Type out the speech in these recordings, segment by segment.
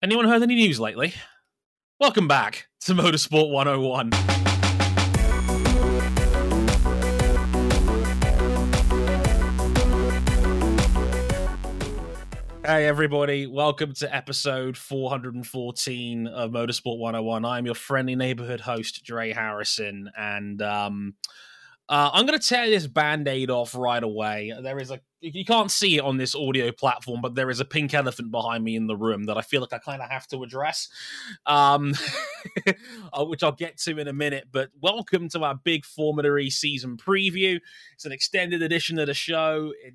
Anyone heard any news lately? Welcome back to Motorsport 101. Hey, everybody, welcome to episode 414 of Motorsport 101. I'm your friendly neighborhood host, Dre Harrison, and um, uh, I'm going to tear this band aid off right away. There is a, you can't see it on this audio platform, but there is a pink elephant behind me in the room that I feel like I kind of have to address, um, uh, which I'll get to in a minute. But welcome to our big Formula E season preview. It's an extended edition of the show. It,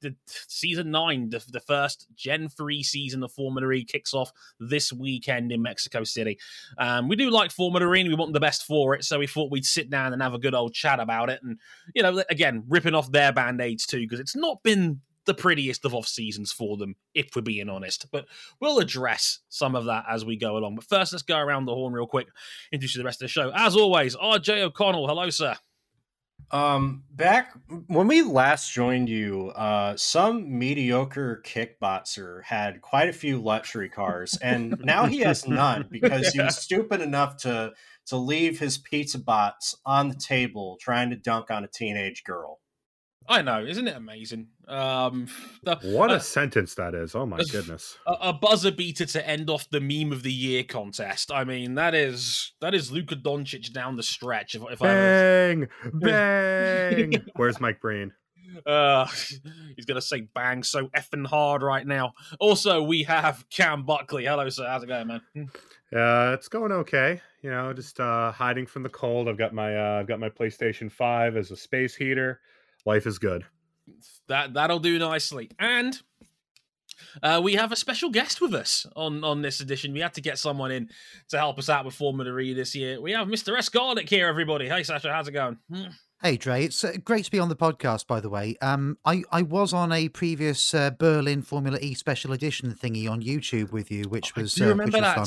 the season nine, the, the first Gen three season of Formula E kicks off this weekend in Mexico City. Um, we do like Formula E, we want the best for it, so we thought we'd sit down and have a good old chat about it. And you know, again, ripping off their band aids too, because it's not been the prettiest of off seasons for them, if we're being honest. But we'll address some of that as we go along. But first, let's go around the horn real quick, introduce the rest of the show. As always, RJ O'Connell. Hello, sir. Um, back when we last joined you, uh, some mediocre kickboxer had quite a few luxury cars, and now he has none because he was stupid enough to to leave his pizza box on the table trying to dunk on a teenage girl. I know, isn't it amazing? Um, the, what a uh, sentence that is! Oh my goodness, a, a, buzzer beater to end off the meme of the year contest. I mean, that is that is Luka Doncic down the stretch. If, if bang, I was... bang. Where's Mike Breen? Uh, he's gonna say bang so effing hard right now. Also, we have Cam Buckley. Hello, sir. How's it going, man? Uh, it's going okay. You know, just uh, hiding from the cold. I've got my uh, I've got my PlayStation Five as a space heater life is good. That that'll do nicely. And uh, we have a special guest with us on on this edition. We had to get someone in to help us out with Formula E this year. We have Mr. S. Garlic here, everybody. Hey, Sasha, how's it going? Hmm. Hey Dre, it's uh, great to be on the podcast. By the way, um, I I was on a previous uh, Berlin Formula E special edition thingy on YouTube with you, which was. do you remember uh, that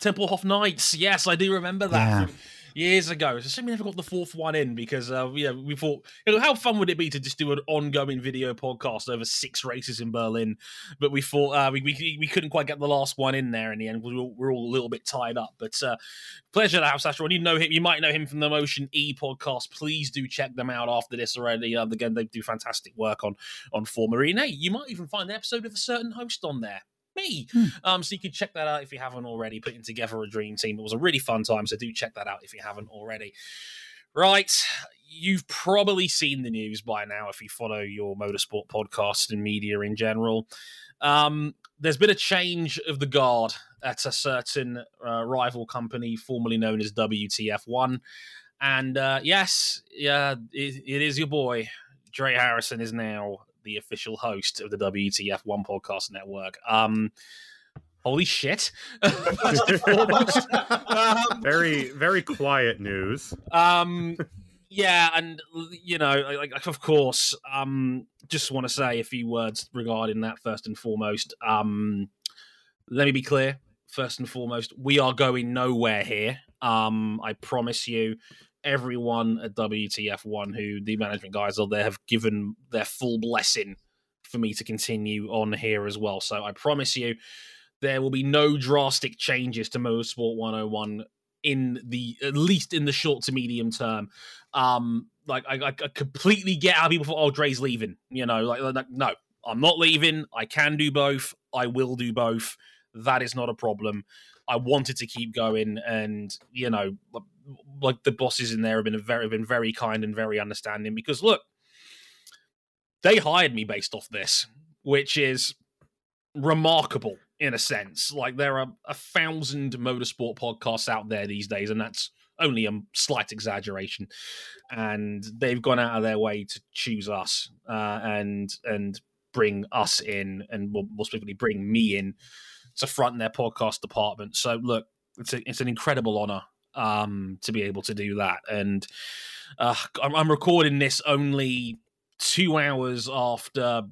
Tem- Tempelhof Nights? Yes, I do remember that. Yeah years ago. It's a shame we never got the fourth one in because uh, yeah, we thought you know how fun would it be to just do an ongoing video podcast over six races in Berlin, but we thought uh, we, we we couldn't quite get the last one in there in the end. We were, we're all a little bit tied up, but uh, pleasure to have Sasha. You know him, you might know him from the Motion E podcast. Please do check them out after this already. Uh, again, they do fantastic work on on Formula E. You might even find an episode with a certain host on there me. Hmm. Um, so you can check that out if you haven't already. Putting together a dream team. It was a really fun time. So do check that out if you haven't already. Right. You've probably seen the news by now if you follow your motorsport podcast and media in general. Um, there's been a change of the guard at a certain uh, rival company, formerly known as WTF1. And uh, yes, yeah, it, it is your boy, Dre Harrison, is now the official host of the WTF One Podcast Network. Um, holy shit! um, very very quiet news. Um, yeah, and you know, like of course, um, just want to say a few words regarding that first and foremost. Um, let me be clear. First and foremost, we are going nowhere here. Um, I promise you everyone at WTF1 who the management guys are there have given their full blessing for me to continue on here as well. So I promise you there will be no drastic changes to Motorsport 101 in the at least in the short to medium term. Um like I, I completely get how people thought, oh Dre's leaving. You know, like, like no, I'm not leaving. I can do both. I will do both. That is not a problem. I wanted to keep going, and you know, like the bosses in there have been very been very kind and very understanding because look, they hired me based off this, which is remarkable in a sense. Like there are a thousand motorsport podcasts out there these days, and that's only a slight exaggeration. And they've gone out of their way to choose us uh, and and bring us in, and more, more specifically, bring me in to front their podcast department. So look, it's a, it's an incredible honor um, to be able to do that. And uh, I'm, I'm, recording this only two hours after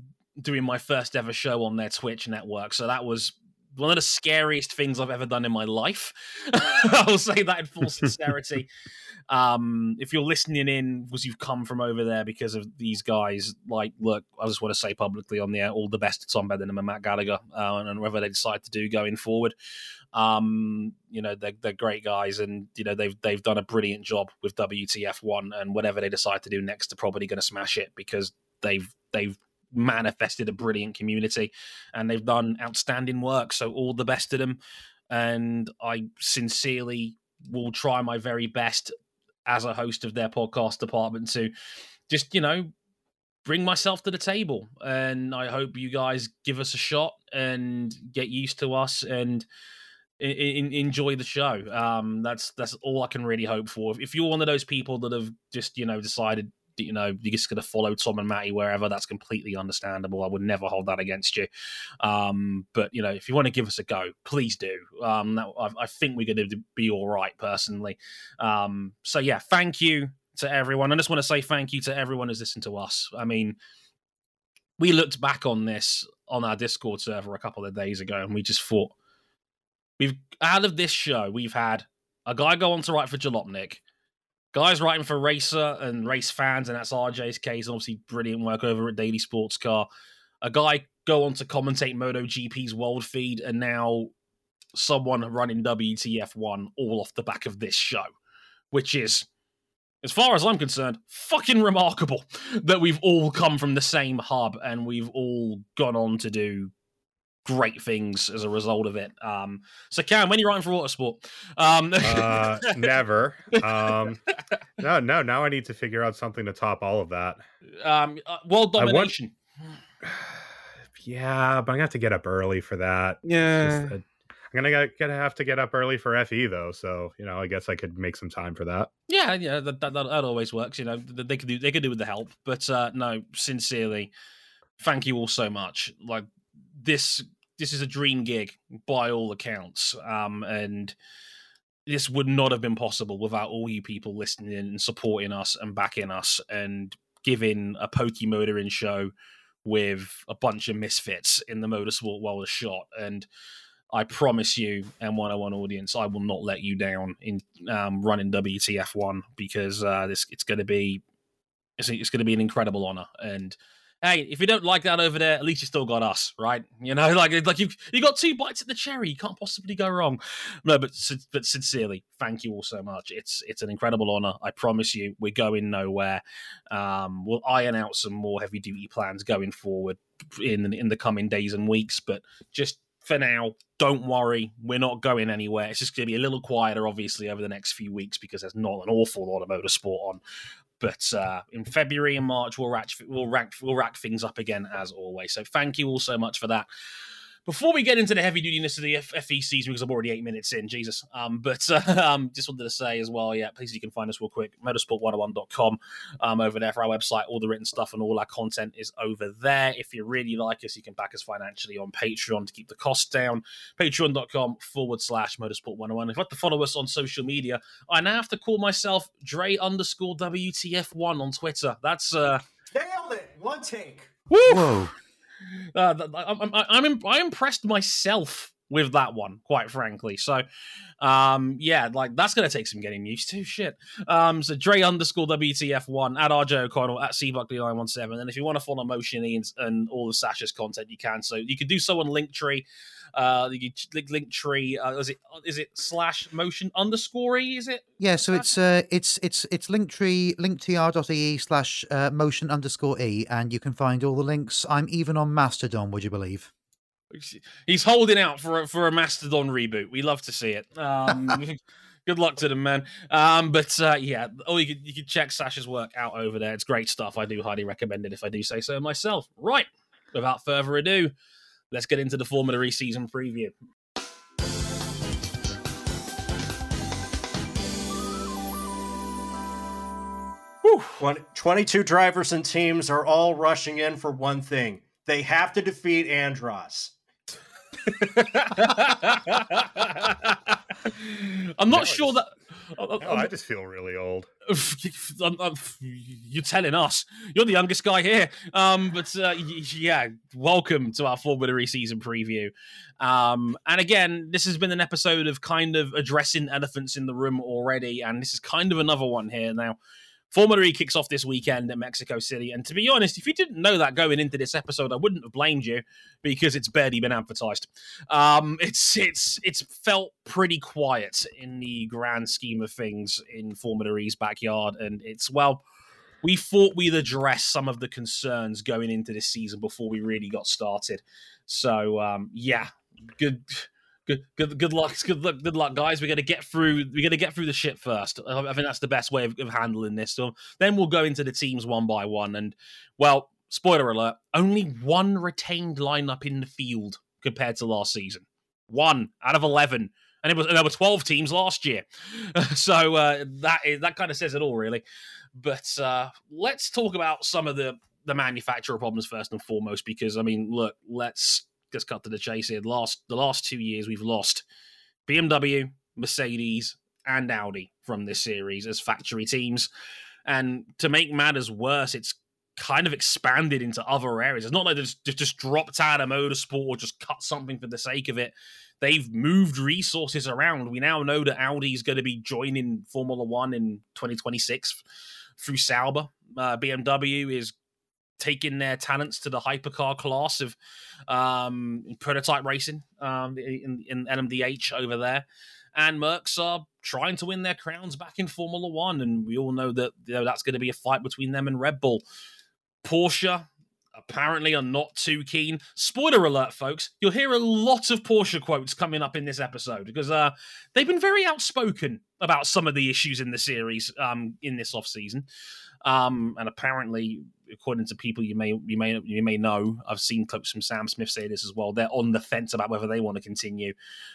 doing my first ever show on their Twitch network. So that was one of the scariest things I've ever done in my life. I'll say that in full sincerity. um, if you're listening in because you've come from over there because of these guys, like, look, I just want to say publicly on the air, all the best to Tom Bellingham and Matt Gallagher, uh, and whatever they decide to do going forward. Um, you know, they're, they're great guys, and you know they've they've done a brilliant job with WTF one, and whatever they decide to do next, they're probably going to smash it because they've they've manifested a brilliant community and they've done outstanding work. So all the best to them. And I sincerely will try my very best as a host of their podcast department to just, you know, bring myself to the table. And I hope you guys give us a shot and get used to us and in, enjoy the show. Um, that's that's all I can really hope for. If you're one of those people that have just you know decided you know you're just going to follow Tom and Matty wherever. That's completely understandable. I would never hold that against you. Um, but you know, if you want to give us a go, please do. Um, that, I, I, think we're going to be all right personally. Um, so yeah, thank you to everyone. I just want to say thank you to everyone who's listened to us. I mean, we looked back on this on our Discord server a couple of days ago, and we just thought we've out of this show we've had a guy go on to write for Jalopnik guys writing for Racer and race fans, and that's RJ's case. Obviously, brilliant work over at Daily Sports Car. A guy go on to commentate MotoGP's world feed, and now someone running WTF1 all off the back of this show, which is, as far as I'm concerned, fucking remarkable that we've all come from the same hub and we've all gone on to do great things as a result of it. Um, so, Cam, when you're writing for Autosport, um... uh, never. Um, no, no. Now I need to figure out something to top all of that. Um, uh, world domination. Want... yeah, but I'm gonna have to get up early for that. Yeah. I'm gonna get, gonna have to get up early for FE though, so you know I guess I could make some time for that. Yeah, yeah, that, that, that always works. You know, they could do they could do with the help, but uh, no, sincerely, thank you all so much. Like this this is a dream gig by all accounts, um, and this would not have been possible without all you people listening in and supporting us and backing us and giving a pokey motoring show with a bunch of misfits in the motorsport world a shot. And I promise you, M101 audience, I will not let you down in um, running WTF1 because uh, this it's going to be it's, it's going to be an incredible honor and hey, if you don't like that over there, at least you still got us, right? You know, like like you you got two bites at the cherry. You can't possibly go wrong. No, but but sincerely, thank you all so much. It's it's an incredible honor. I promise you, we're going nowhere. Um, we'll iron out some more heavy duty plans going forward in in the coming days and weeks, but just for now, don't worry, we're not going anywhere. It's just going to be a little quieter, obviously, over the next few weeks because there's not an awful lot of motorsport on. But uh, in February and March, we'll rack, we'll rack we'll rack things up again as always. So thank you all so much for that. Before we get into the heavy dutiness of the F- FE season, because I'm already eight minutes in, Jesus. Um, but uh, um, just wanted to say as well, yeah, please you can find us real quick, motorsport101.com um, over there for our website. All the written stuff and all our content is over there. If you really like us, you can back us financially on Patreon to keep the costs down. Patreon.com forward slash motorsport101. If you'd like to follow us on social media, I now have to call myself Dre underscore WTF1 on Twitter. That's uh Nailed it. One take. Woo! Whoa. Uh, I'm, I'm, I'm impressed myself with that one, quite frankly. So, um, yeah, like that's gonna take some getting used to. Shit. Um, so Dre underscore WTF1 at RJ O'Connell at C Buckley 917. And if you want to follow Motion E and, and all of Sasha's content, you can. So you can do so on Linktree. Uh, you link Linktree. Uh, is it is it slash motion underscore e? Is it? Yeah, so it's uh, it's it's it's linktree linktr.ee slash uh, motion underscore e, and you can find all the links. I'm even on Mastodon. Would you believe? He's holding out for a, for a Mastodon reboot. We love to see it. Um, good luck to them, man. Um, but uh, yeah, oh, you could you could check Sasha's work out over there. It's great stuff. I do highly recommend it if I do say so myself. Right, without further ado, let's get into the Formula E season preview. Whew. 22 drivers and teams are all rushing in for one thing. They have to defeat Andros. I'm not sure that Oh, I just feel really old. You're telling us. You're the youngest guy here. Um, but uh, yeah, welcome to our Formula E season preview. Um, and again, this has been an episode of kind of addressing elephants in the room already, and this is kind of another one here now. Formula E kicks off this weekend at Mexico City. And to be honest, if you didn't know that going into this episode, I wouldn't have blamed you because it's barely been advertised. Um, it's it's it's felt pretty quiet in the grand scheme of things in Formula E's backyard, and it's well. We thought we'd address some of the concerns going into this season before we really got started. So um, yeah, good good good luck good luck good luck guys. We're to get through we're to get through the shit first. I think that's the best way of, of, handling this so then we'll go into the teams one by one and well spoiler alert only one retained lineup in the field compared to last season. One out of 11 and it was and there were 12 teams last year. So uh, that is, that kind of says it all really. But uh, let's talk about some of the the manufacturer problems first and foremost because i mean look let's just cut to the chase here. The last the last two years we've lost BMW, Mercedes, and Audi from this series as factory teams. And to make matters worse, it's kind of expanded into other areas. It's not like they just, just dropped out of motorsport or just cut something for the sake of it. They've moved resources around. We now know that Audi is going to be joining Formula One in 2026 through Sauber. Uh, BMW is taking their talents to the hypercar class of um, prototype racing um, in, in LMDH over there. And Mercs are trying to win their crowns back in Formula One. And we all know that you know, that's going to be a fight between them and Red Bull. Porsche apparently are not too keen. Spoiler alert, folks, you'll hear a lot of Porsche quotes coming up in this episode because uh, they've been very outspoken about some of the issues in the series um, in this off season. Um, and apparently, according to people you may you may you may know, I've seen clips from Sam Smith say this as well. They're on the fence about whether they want to continue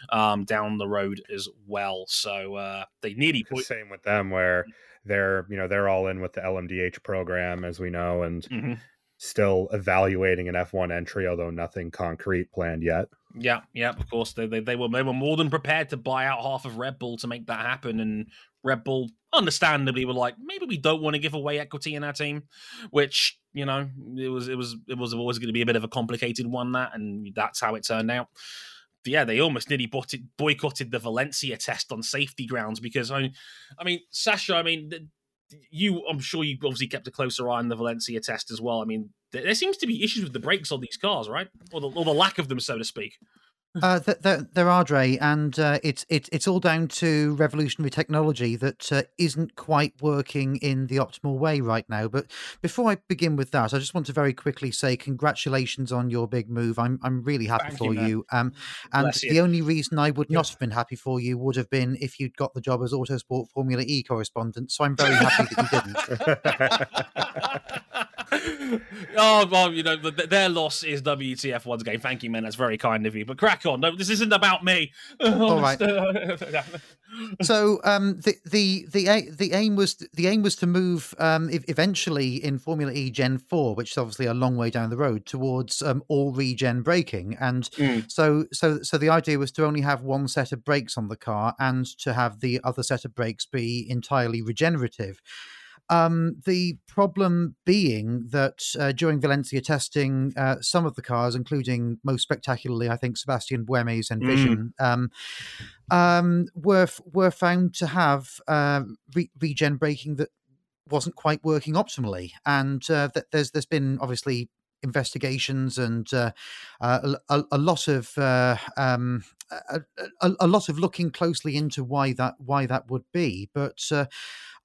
um, down the road as well. So uh, they nearly put... same with them where they're you know they're all in with the LMDH program as we know and. Mm-hmm. Still evaluating an F1 entry, although nothing concrete planned yet. Yeah, yeah, of course. They, they, they were they were more than prepared to buy out half of Red Bull to make that happen, and Red Bull understandably were like, maybe we don't want to give away equity in our team, which you know it was it was it was always going to be a bit of a complicated one that, and that's how it turned out. But yeah, they almost nearly bought it boycotted the Valencia test on safety grounds because I, I mean, Sasha, I mean, you, I'm sure you obviously kept a closer eye on the Valencia test as well. I mean, there seems to be issues with the brakes on these cars, right, or the, or the lack of them, so to speak. Uh, there, there are Dre, and uh, it's it's it's all down to revolutionary technology that uh, not quite working in the optimal way right now. But before I begin with that, I just want to very quickly say congratulations on your big move. I'm I'm really happy Thank for you. you. Um, and Bless the you. only reason I would not have been happy for you would have been if you'd got the job as Autosport Formula E correspondent. So I'm very happy that you didn't. oh well, you know their loss is WTF one's game. Thank you, man. That's very kind of you. But crack on. No, this isn't about me. All right. so um, the the the the aim was the aim was to move um, eventually in Formula E Gen Four, which is obviously a long way down the road, towards um, all regen braking, and mm. so so so the idea was to only have one set of brakes on the car and to have the other set of brakes be entirely regenerative. Um, the problem being that uh, during Valencia testing, uh, some of the cars, including most spectacularly, I think Sebastian Buemi's Envision, mm. um, um, were were found to have uh, re- regen braking that wasn't quite working optimally, and uh, that there's there's been obviously investigations and uh, uh, a, a, lot of uh, um, a, a, lot of looking closely into why that why that would be. But uh,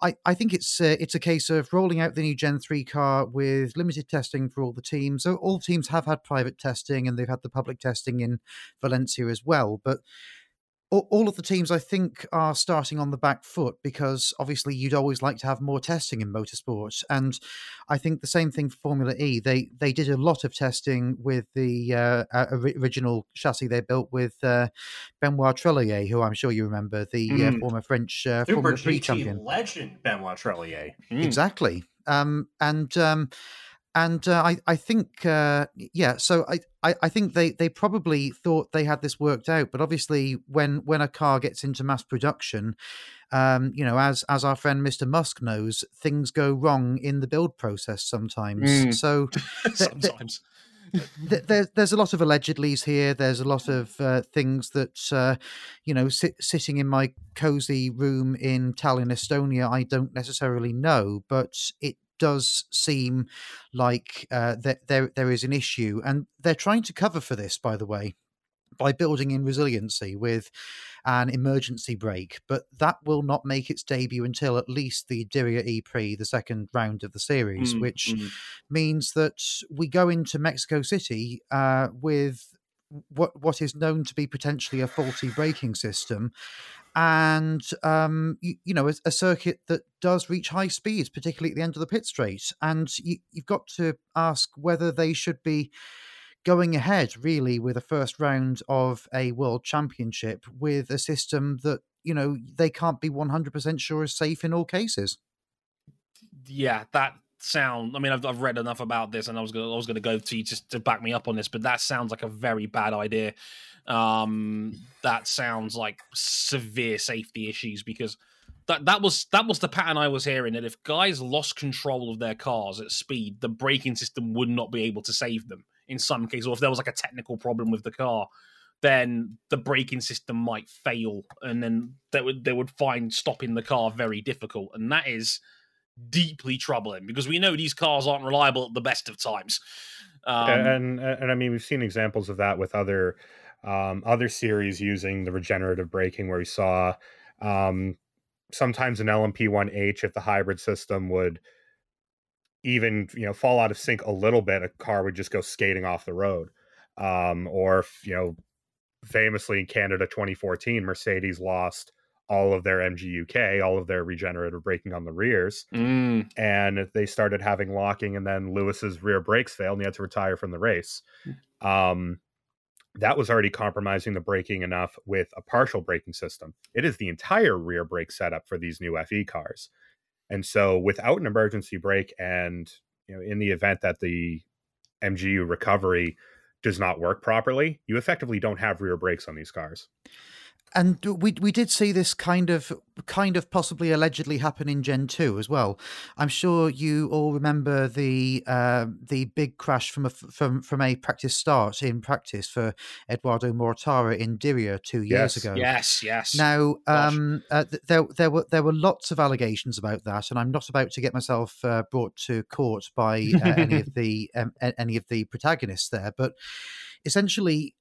I, I think it's uh, it's a case of rolling out the new Gen three car with limited testing for all the teams. So all teams have had private testing and they've had the public testing in Valencia as well. But all of the teams, I think, are starting on the back foot because obviously you'd always like to have more testing in motorsport, and I think the same thing for Formula E. They they did a lot of testing with the uh, original chassis they built with uh, Benoit Treluyer, who I'm sure you remember, the mm. uh, former French uh, Formula Three champion, legend Benoit Treluyer. Mm. Exactly, um, and. Um, and uh, I, I think, uh, yeah. So I, I, I, think they, they probably thought they had this worked out, but obviously, when when a car gets into mass production, um, you know, as as our friend Mister Musk knows, things go wrong in the build process sometimes. Mm. So sometimes. There, there's a lot of allegedlys here. There's a lot of uh, things that, uh, you know, sit, sitting in my cozy room in Tallinn, Estonia, I don't necessarily know, but it does seem like uh, that there there is an issue, and they're trying to cover for this. By the way, by building in resiliency with an emergency brake, but that will not make its debut until at least the Diriyah E Prix, the second round of the series, mm, which mm. means that we go into Mexico City uh, with what what is known to be potentially a faulty braking system and um, you, you, know a, a, circuit that does reach high speeds, particularly at the end of the pit straight. And you, you've got to ask whether they should be going ahead really with a first round of a world championship with a system that you know they can't be 100% sure is safe in all cases yeah that sound i mean I've, I've read enough about this and i was gonna i was gonna go to you just to back me up on this but that sounds like a very bad idea. Um, that sounds like severe safety issues because that that was that was the pattern I was hearing that if guys lost control of their cars at speed, the braking system would not be able to save them in some cases, or if there was like a technical problem with the car, then the braking system might fail, and then they would they would find stopping the car very difficult, and that is deeply troubling because we know these cars aren't reliable at the best of times. Um, and and I mean we've seen examples of that with other um, other series using the regenerative braking, where we saw um, sometimes an LMP1H, if the hybrid system would even you know fall out of sync a little bit, a car would just go skating off the road. Um, or if, you know, famously in Canada 2014, Mercedes lost all of their MGUK, all of their regenerative braking on the rears, mm. and they started having locking, and then Lewis's rear brakes failed, and he had to retire from the race. Mm. Um, that was already compromising the braking enough with a partial braking system. It is the entire rear brake setup for these new FE cars. And so without an emergency brake and you know in the event that the MGU recovery does not work properly, you effectively don't have rear brakes on these cars and we we did see this kind of kind of possibly allegedly happen in Gen two as well. I'm sure you all remember the uh, the big crash from a from from a practice start in practice for Eduardo Mortara in Diriyah two years yes. ago. Yes, yes. Now, um, uh, there there were there were lots of allegations about that, and I'm not about to get myself uh, brought to court by uh, any of the um, any of the protagonists there, but essentially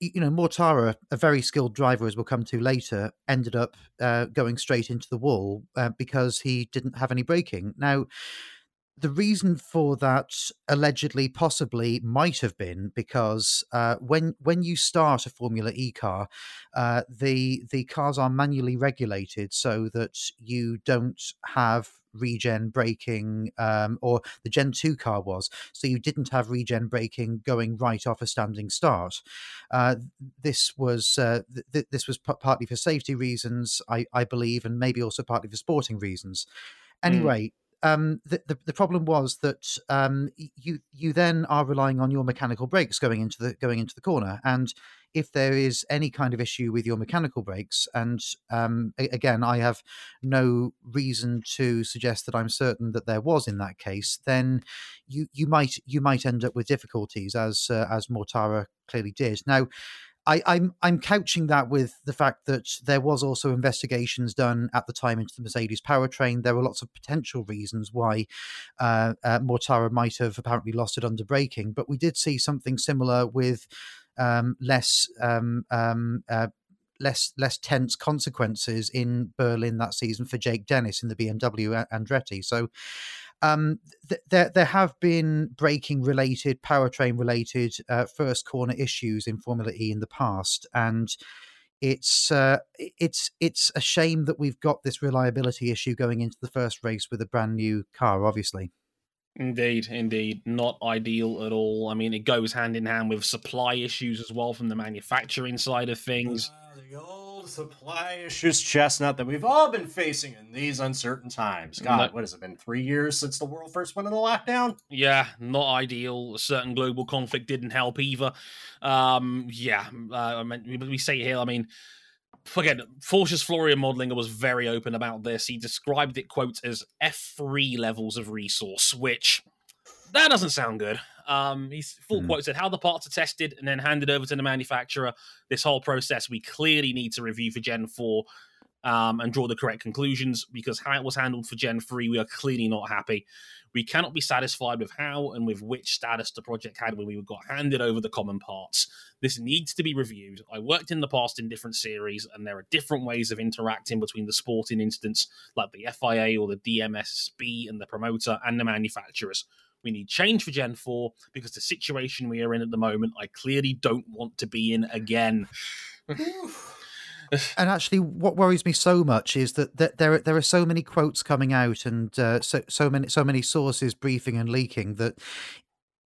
you know, Mortara, a very skilled driver, as we'll come to later, ended up uh, going straight into the wall uh, because he didn't have any braking. Now, the reason for that allegedly, possibly, might have been because uh, when when you start a Formula E car, uh, the the cars are manually regulated so that you don't have regen braking, um, or the Gen 2 car was. So you didn't have regen braking going right off a standing start. Uh, this was uh, th- this was p- partly for safety reasons, I, I, believe, and maybe also partly for sporting reasons. Mm. Anyway. Mm. Um, the, the, the problem was that um, you you then are relying on your mechanical brakes going into the going into the corner, and if there is any kind of issue with your mechanical brakes, and um, again, I have no reason to suggest that I'm certain that there was in that case, then you you might you might end up with difficulties as uh, as Mortara clearly did. Now, I, am I'm, I'm couching that with the fact that there was also investigations done at the time into the Mercedes powertrain. There were lots of potential reasons why uh, uh, Mortara might have apparently lost it under braking, but we did see something similar with um, less um, um, uh, less less tense consequences in Berlin that season for Jake Dennis in the BMW Andretti. So um, th- there there have been braking related, powertrain related uh, first corner issues in Formula E in the past, and it's uh, it's it's a shame that we've got this reliability issue going into the first race with a brand new car, obviously. Indeed, indeed. Not ideal at all. I mean, it goes hand in hand with supply issues as well from the manufacturing side of things. The old supply issues, Chestnut, that we've all been facing in these uncertain times. God, No. what has it been? Three years since the world first went into lockdown? Yeah, not ideal. A certain global conflict didn't help either. Um, yeah, uh, I mean, we, we say here, I mean, again, Porsche's Florian Modlinger was very open about this. He described it, quote, as F3 levels of resource, which that doesn't sound good. Um, he's full Hmm. quote said how the parts are tested and then handed over to the manufacturer. This whole process we clearly need to review for Gen 4 um, and draw the correct conclusions because how it was handled for Gen 3, we are clearly not happy. We cannot be satisfied with how and with which status the project had when we got handed over the common parts. This needs to be reviewed. I worked in the past in different series, and there are different ways of interacting between the sporting instance, like the FIA or the DMSB, and the promoter and the manufacturers. We need change for Gen 4 because the situation we are in at the moment, I clearly don't want to be in again. And actually, what worries me so much is that, that there are, there are so many quotes coming out and uh, so so many so many sources briefing and leaking that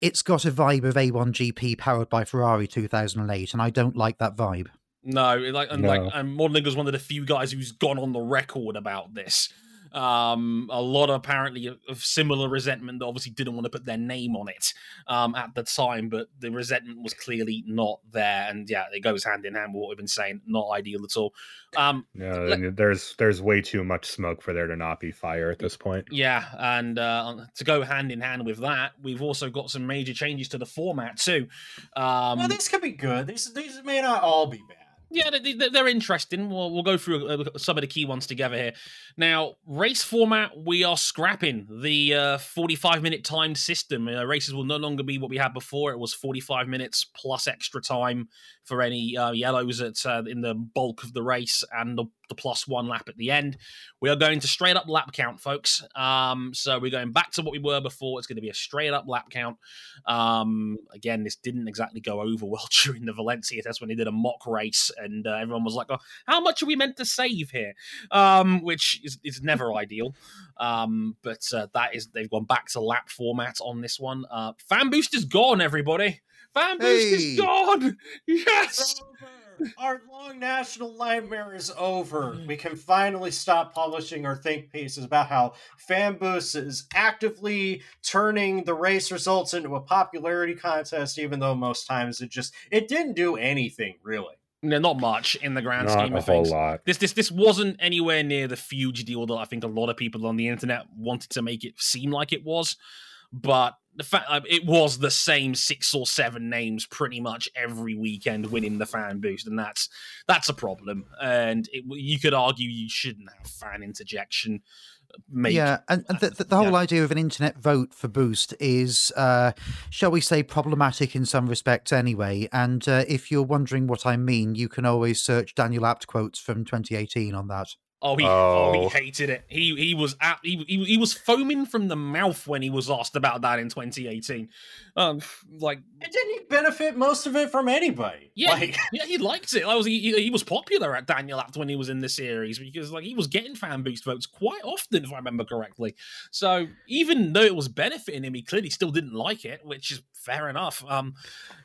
it's got a vibe of A1GP powered by Ferrari 2008, and I don't like that vibe. No, like and like No. and Modlinger's one of the few guys who's gone on the record about this. Um, a lot apparently of, of similar resentment that obviously didn't want to put their name on it um, at the time, but the resentment was clearly not there, and yeah, it goes hand in hand with what we've been saying. Not ideal at all. Um, No, Let- there's there's way too much smoke for there to not be fire at this point. Yeah, and uh, to go hand in hand with that, we've also got some major changes to the format too. Um, well, these could be good. These these may not all be bad. Yeah, they, they- they're interesting. We'll, we'll go through uh, some of the key ones together here. Now, race format, we are scrapping the uh, 45 minute timed system. Uh, races will no longer be what we had before. It was 45 minutes plus extra time for any uh, yellows at, uh, in the bulk of the race and the, the plus one lap at the end. We are going to straight up lap count, folks. Um, so we're going back to what we were before. It's going to be a straight up lap count. Um, again, this didn't exactly go over well during the Valencia test when they did a mock race, and uh, everyone was like, "Oh, how much are we meant to save here?" Um, which is, is never ideal. Um, but uh, that is they've gone back to lap format on this one. Uh, fan boost is gone, everybody. Fan boost Hey. is gone. Yes. Over. Our long national nightmare is over. Mm-hmm. We can finally stop publishing our think pieces about how Fanboost is actively turning the race results into a popularity contest, even though most times it just it didn't do anything really. No, not much in the grand Not scheme a of whole things. lot. This this this wasn't anywhere near the huge deal that I think a lot of people on the internet wanted to make it seem like it was. But the fact uh, it was the same six or seven names pretty much every weekend winning the fan boost, and that's that's a problem. And it, you could argue you shouldn't have fan interjection. Make, yeah, and, and the, the, the whole idea of an internet vote for Boost is, uh, shall we say, problematic in some respects anyway. And uh, if you're wondering what I mean, you can always search Daniel Abt quotes from 2018 on that. Oh, he oh. he Oh. hated it. He he was at, he, he he was foaming from the mouth when he was asked about that in 2018. Um, like It didn't he benefit most of it from anybody. Yeah, Like, yeah, he liked it. I was he, he was popular at Daniel Abt when he was in the series because like he was getting fan boost votes quite often, if I remember correctly. So even though it was benefiting him, he clearly still didn't like it, which is fair enough. Um,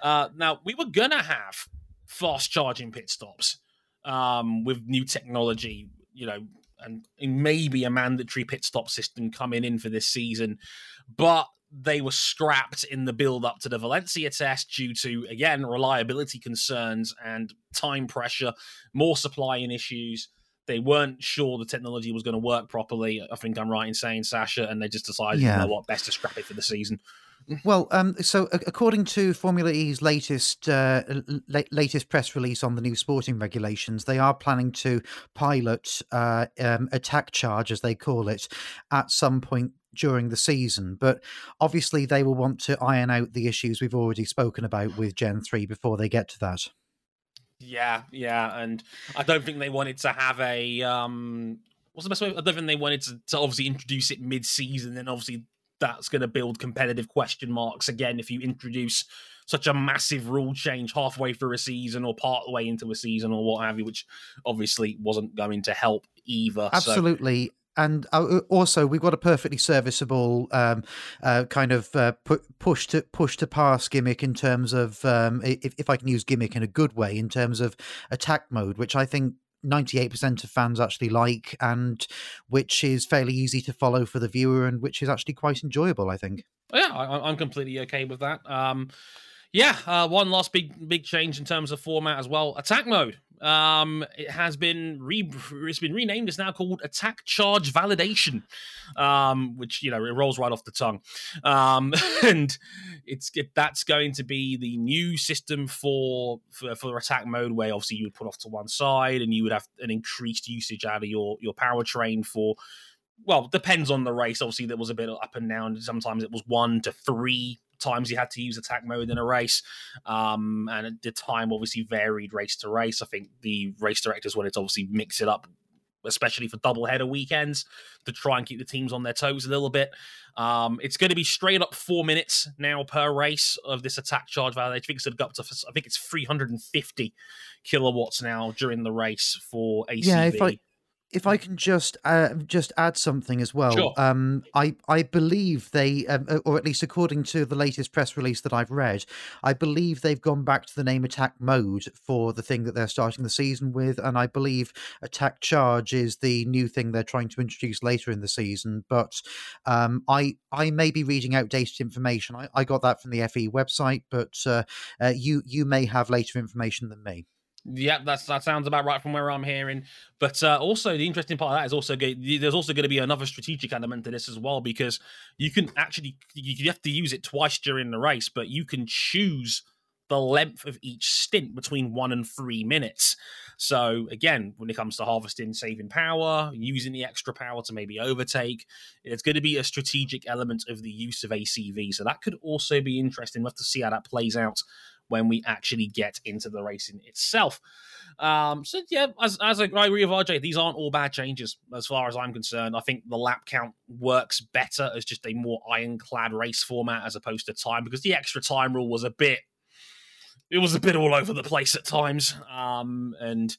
uh, now we were gonna have fast charging pit stops, um, with new technology, you know, and maybe a mandatory pit stop system coming in for this season, but they were scrapped in the build up to the Valencia test due to again reliability concerns and time pressure, more supplying issues. They weren't sure the technology was going to work properly. I think I'm right in saying Sasha, and they just decided, Yeah. you know what, best to scrap it for the season. Well, um, so according to Formula E's latest uh, latest press release on the new sporting regulations, they are planning to pilot uh, um, attack charge, as they call it, at some point during the season. But obviously, they will want to iron out the issues we've already spoken about with Gen Three before they get to that. Yeah, yeah, and I don't think they wanted to have a um. What's the best way? I don't think they wanted to, to obviously introduce it mid-season. Then obviously that's going to build competitive question marks again if you introduce such a massive rule change halfway through a season or part way into a season or what have you, which obviously wasn't going to help either. So, Absolutely. And uh, also, we've got a perfectly serviceable um, uh, kind of uh, pu- push to push to pass gimmick in terms of, um, if, if I can use gimmick in a good way, in terms of attack mode, which I think 98% of fans actually like, and which is fairly easy to follow for the viewer, and which is actually quite enjoyable, I think. Yeah, I, am completely okay with that. Um, yeah, uh, one last big big change in terms of format as well. Attack mode. Um, it has been re- it's been renamed. It's now called Attack Charge Validation, um, which you know it rolls right off the tongue. Um, and it's it, that's going to be the new system for, for for attack mode, where obviously you would put off to one side and you would have an increased usage out of your your powertrain for well, depends on the race. Obviously, there was a bit up and down. Sometimes it was one to three times you had to use attack mode in a race. Um, and the time obviously varied race to race. I think the race directors wanted to obviously mix it up, especially for double header weekends, to try and keep the teams on their toes a little bit. Um, it's going to be straight up four minutes now per race of this attack charge value. I think it's up to I think it's 350 kilowatts now during the race for ACV. Yeah, if I can just uh, just add something as well, sure. um, I I believe they, um, uh, or at least according to the latest press release that I've read, I believe they've gone back to the name Attack Mode for the thing that they're starting the season with, and I believe Attack Charge is the new thing they're trying to introduce later in the season. But um, I I may be reading outdated information. I, I got that from the FE website, but uh, uh, you you may have later information than me. Yeah, that's that sounds about right from where I'm hearing. But uh, also, the interesting part of that is also there's also going to be another strategic element to this as well because you can actually you have to use it twice during the race, but you can choose the length of each stint between one and three minutes. So again, when it comes to harvesting, saving power, using the extra power to maybe overtake, it's going to be a strategic element of the use of ACV. So that could also be interesting. We'll have to see how that plays out when we actually get into the racing itself. Um, so yeah, as, as I agree with RJ, these aren't all bad changes as far as I'm concerned. I think the lap count works better as just a more ironclad race format as opposed to time because the extra time rule was a bit, it was a bit all over the place at times. Um, and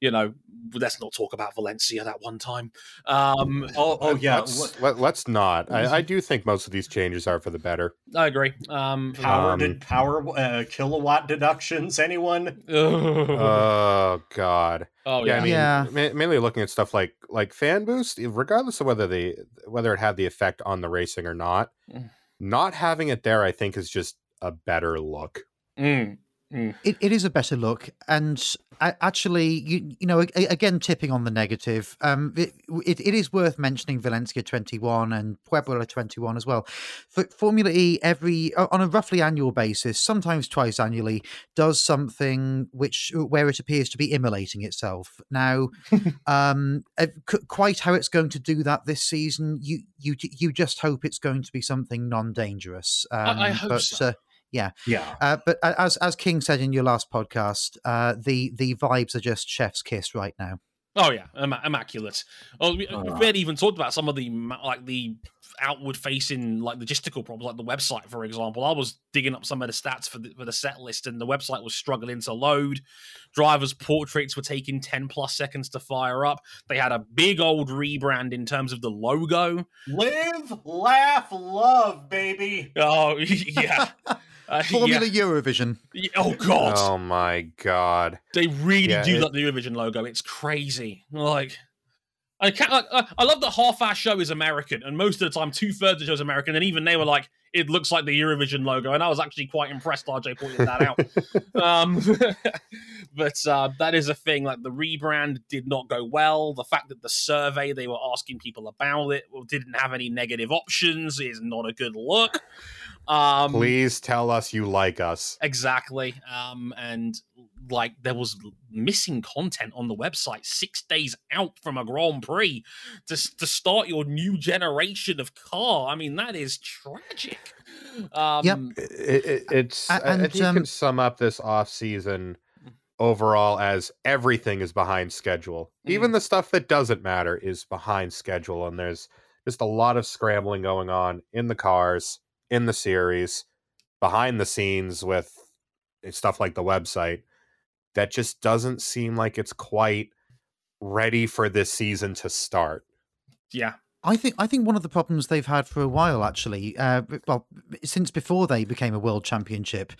you know, let's not talk about Valencia that one time. Um, oh, oh yeah, let's, let, us not. I, I, do think most of these changes are for the better. I agree. Um, power um, did power uh, kilowatt deductions? Anyone? oh God. Oh yeah. yeah. I mean, yeah. mainly looking at stuff like like fan boost, regardless of whether they whether it had the effect on the racing or not. Mm. Not having it there, I think, is just a better look. Mm. Mm. It, it is a better look, and actually, you you know, again, tipping on the negative. Um, it, it, it is worth mentioning Valencia twenty one and Puebla twenty one as well. For Formula E, every on a roughly annual basis, sometimes twice annually, does something which where it appears to be immolating itself. Now, um, quite how it's going to do that this season, you you you just hope it's going to be something non dangerous. Um, I, I, hope but, so. Uh, yeah, yeah. Uh, but as as King said in your last podcast, uh, the the vibes are just chef's kiss right now. Oh yeah, Im- immaculate. Oh, we, oh. we had even talked about some of the like the outward facing like logistical problems, like the website, for example. I was digging up some of the stats for the, for the set list, and the website was struggling to load. Drivers' portraits were taking ten plus seconds to fire up. They had a big old rebrand in terms of the logo. Live, laugh, love, baby. Oh yeah. Uh, Formula yeah. Eurovision. Oh god. Oh my god. They really yeah, do it... like the Eurovision logo. It's crazy. Like I, can't, I, I love that half our show is American, and most of the time, two thirds of the show is American. And even they were like, "It looks like the Eurovision logo," and I was actually quite impressed. RJ pointed that out. um, but uh, that is a thing. Like the rebrand did not go well. The fact that the survey they were asking people about it didn't have any negative options is not a good look. Um, Please tell us you like us. Exactly. Um, and like there was missing content on the website six days out from a Grand Prix to, to start your new generation of car. I mean, that is tragic. Um, yep. It, it, it's, and, I, think um, you can sum up this off season overall as everything is behind schedule. Mm. Even the stuff that doesn't matter is behind schedule. And there's just a lot of scrambling going on in the cars in the series behind the scenes with stuff like the website that just doesn't seem like it's quite ready for this season to start. Yeah. I think I think one of the problems they've had for a while, actually, uh, well, since before they became a world championship,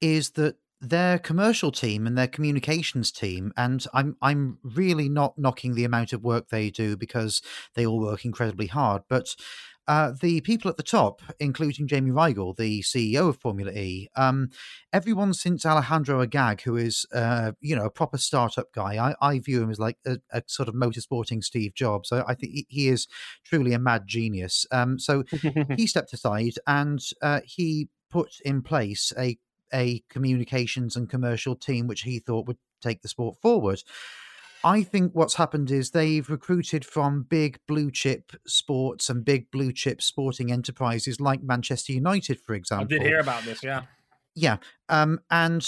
is that their commercial team and their communications team, and I'm I'm really not knocking the amount of work they do because they all work incredibly hard, but uh, the people at the top, including Jamie Reigle, the CEO of Formula E, um, everyone since Alejandro Agag, who is uh, you know a proper startup guy, I, I view him as like a, a, sort of motorsporting Steve Jobs. So I think he is truly a mad genius. Um, so he stepped aside and uh, he put in place a a communications and commercial team which he thought would take the sport forward. I think what's happened is they've recruited from big blue chip sports and big blue chip sporting enterprises like Manchester United, for example. I did hear about this, yeah. Yeah. Um, and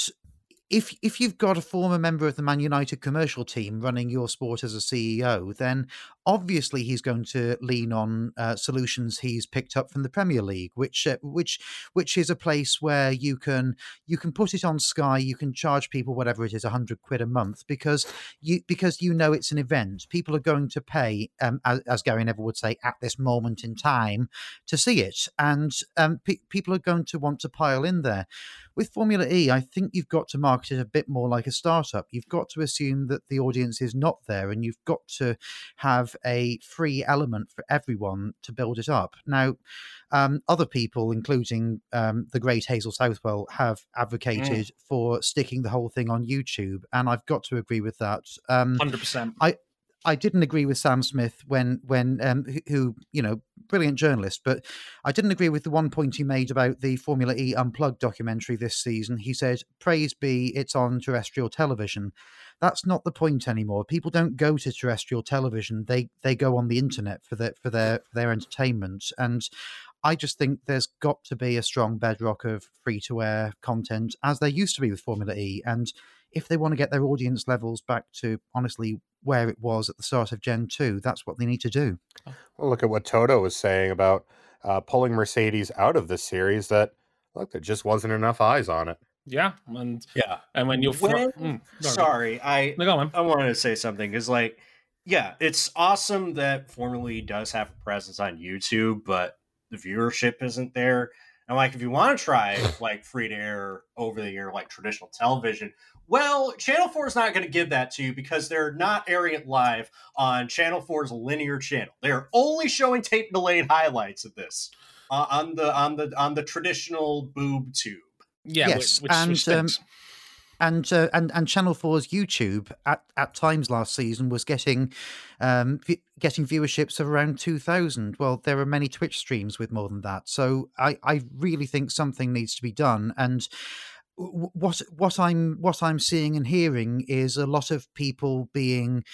if if you've got a former member of the Man United commercial team running your sport as a CEO, then obviously he's going to lean on uh, solutions he's picked up from the Premier League, which uh, which which is a place where you can you can put it on Sky, you can charge people whatever it is, hundred quid a month because you because you know it's an event. People are going to pay, um, as, as, Gary Neville would say, at this moment in time to see it, and um, pe- people are going to want to pile in there. With Formula E, I think you've got to market it a bit more like a startup. You've got to assume that the audience is not there, and you've got to have a free element for everyone to build it up. Now, um, other people, including um, the great Hazel Southwell, have mm. advocated mm. for sticking the whole thing on YouTube, and I've got to agree with that. Um, Hundred percent. I I didn't agree with Sam Smith when when um, who you know brilliant journalist, but I didn't agree with the one point he made about the Formula E Unplugged documentary this season. He said, "Praise be, it's on terrestrial television." That's not the point anymore. People don't go to terrestrial television; they they go on the internet for their for their for their entertainment. And I just think there's got to be a strong bedrock of free to air content, as there used to be with Formula E, and if they want to get their audience levels back to honestly where it was at the start of Gen 2, that's what they need to do. Well, look at what Toto was saying about uh, pulling Mercedes out of this series that, look, there just wasn't enough eyes on it. Yeah. And yeah. And when you're. When, mm, sorry, I, no, I wanted to say something because, like, yeah, it's awesome that Formula E does have a presence on YouTube, but the viewership isn't there. And like, if you want to try like free to air over the air, like traditional television, well, Channel 4 is not going to give that to you because they're not airing it live on Channel 4's linear channel. They're only showing tape delayed highlights of this uh, on the on the on the traditional boob tube. Yeah, yes, which, and which um, and uh, and and Channel 4's YouTube at, at times last season was getting um, v- getting viewerships of around two thousand. Well, there are many Twitch streams with more than that. So I I really think something needs to be done and what what I'm what I'm seeing and hearing is a lot of people being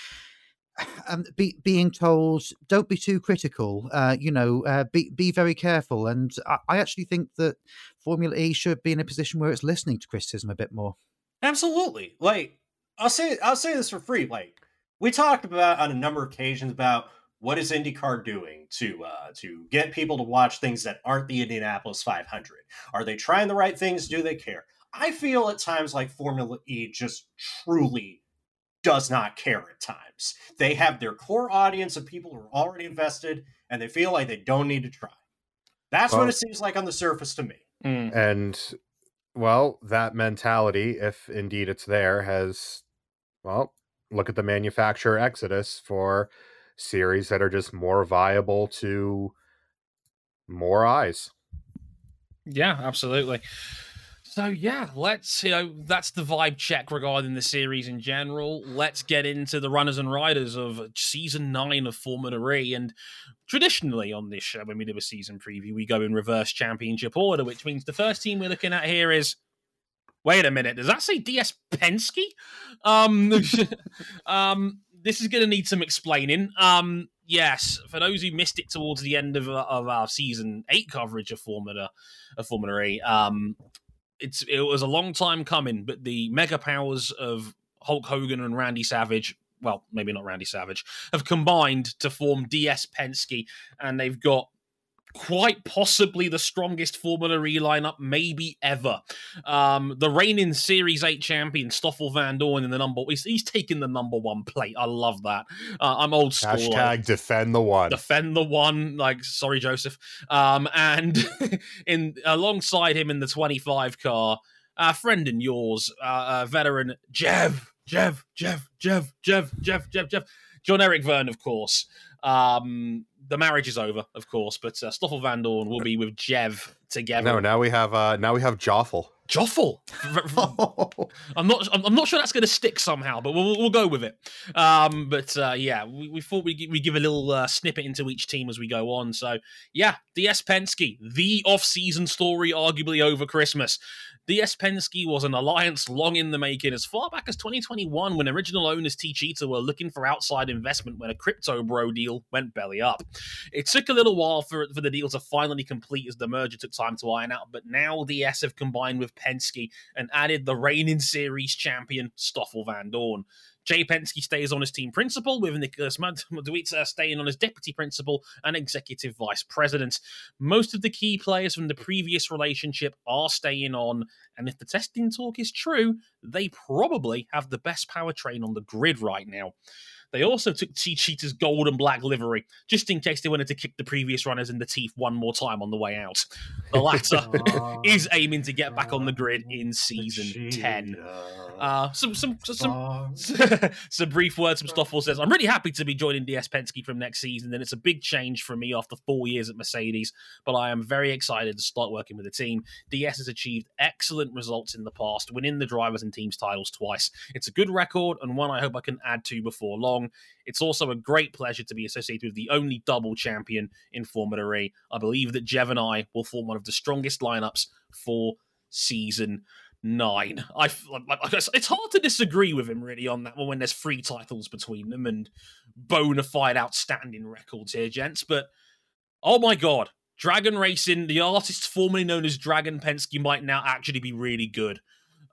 um, be, being told don't be too critical uh, you know uh, be be very careful and I, I, actually think that formula e should be in a position where it's listening to criticism a bit more absolutely like i'll say i'll say this for free like we talked about on a number of occasions about what is indycar doing to uh, to get people to watch things that aren't the indianapolis 500 are they trying the right things do they care I feel at times like Formula E just truly does not care at times. They have their core audience of people who are already invested and they feel like they don't need to try. That's well, what it seems like on the surface to me. Mm. And well, that mentality, if indeed it's there, has well, look at the manufacturer exodus for series that are just more viable to more eyes. Yeah, absolutely. So yeah, let's you know that's the vibe check regarding the series in general. Let's get into the runners and riders of season nine of Formula E. And traditionally on this show, when we do a season preview, we go in reverse championship order, which means the first team we're looking at here is. Wait a minute, does that say DS Penske? Um, um, this is going to need some explaining. Um, yes, for those who missed it towards the end of, of our season eight coverage of Formula of Formula E, um, it's it was a long time coming, but the mega powers of Hulk Hogan and Randy Savage, well, maybe not Randy Savage, have combined to form DS Penske, and they've got quite possibly the strongest Formula E lineup maybe ever. Um, the reigning Series 8 champion, Stoffel Vandoorne, in the number, he's, he's taking the number one plate. I love that. Uh, I'm old school. Hashtag like, defend the one. Defend the one. Like, sorry, Joseph. Um, and in alongside him in the 25 car, our friend and yours, uh, uh, veteran Jev, Jev, Jev, Jev, Jev, Jev, Jev, Jev, Jean-Eric Vergne, of course. Um, the marriage is over, of course, but uh, Stoffel Vandoorne will be with Jev together. No, now we have uh now we have Joffel. Joffel. I'm not. I'm not sure that's going to stick somehow, but we'll, we'll go with it. Um, but uh, yeah, we, we thought we we give a little uh, snippet into each team as we go on. So yeah, DS Penske, the off-season story, arguably over Christmas. DS Penske was an alliance long in the making as far back as 2021 when original owners Techeetah were looking for outside investment when a crypto bro deal went belly up. It took a little while for, for the deal to finally complete as the merger took time to iron out, but now DS have combined with Penske and added the reigning series champion Stoffel Vandoorne. Jay Penske stays on as team principal, with Nicholas Madwitza uh, staying on as deputy principal and executive vice president. Most of the key players from the previous relationship are staying on, and if the testing talk is true, they probably have the best powertrain on the grid right now. They also took Techeetah's gold and black livery, just in case they wanted to kick the previous runners in the teeth one more time on the way out. The latter is aiming to get back on the grid in season 10. Uh, some some some some brief words from Stoffel says, I'm really happy to be joining DS Penske from next season, and it's a big change for me after four years at Mercedes, but I am very excited to start working with the team. DS has achieved excellent results in the past, winning the drivers and teams titles twice. It's a good record and one I hope I can add to before long. It's also a great pleasure to be associated with the only double champion in Formula E. I believe that Jev and I will form one of the strongest lineups for season nine. I, it's hard to disagree with him really on that one when there's three titles between them and bona fide outstanding records here, gents. But oh my god, Dragon Racing, the artist formerly known as Dragon Penske, might now actually be really good.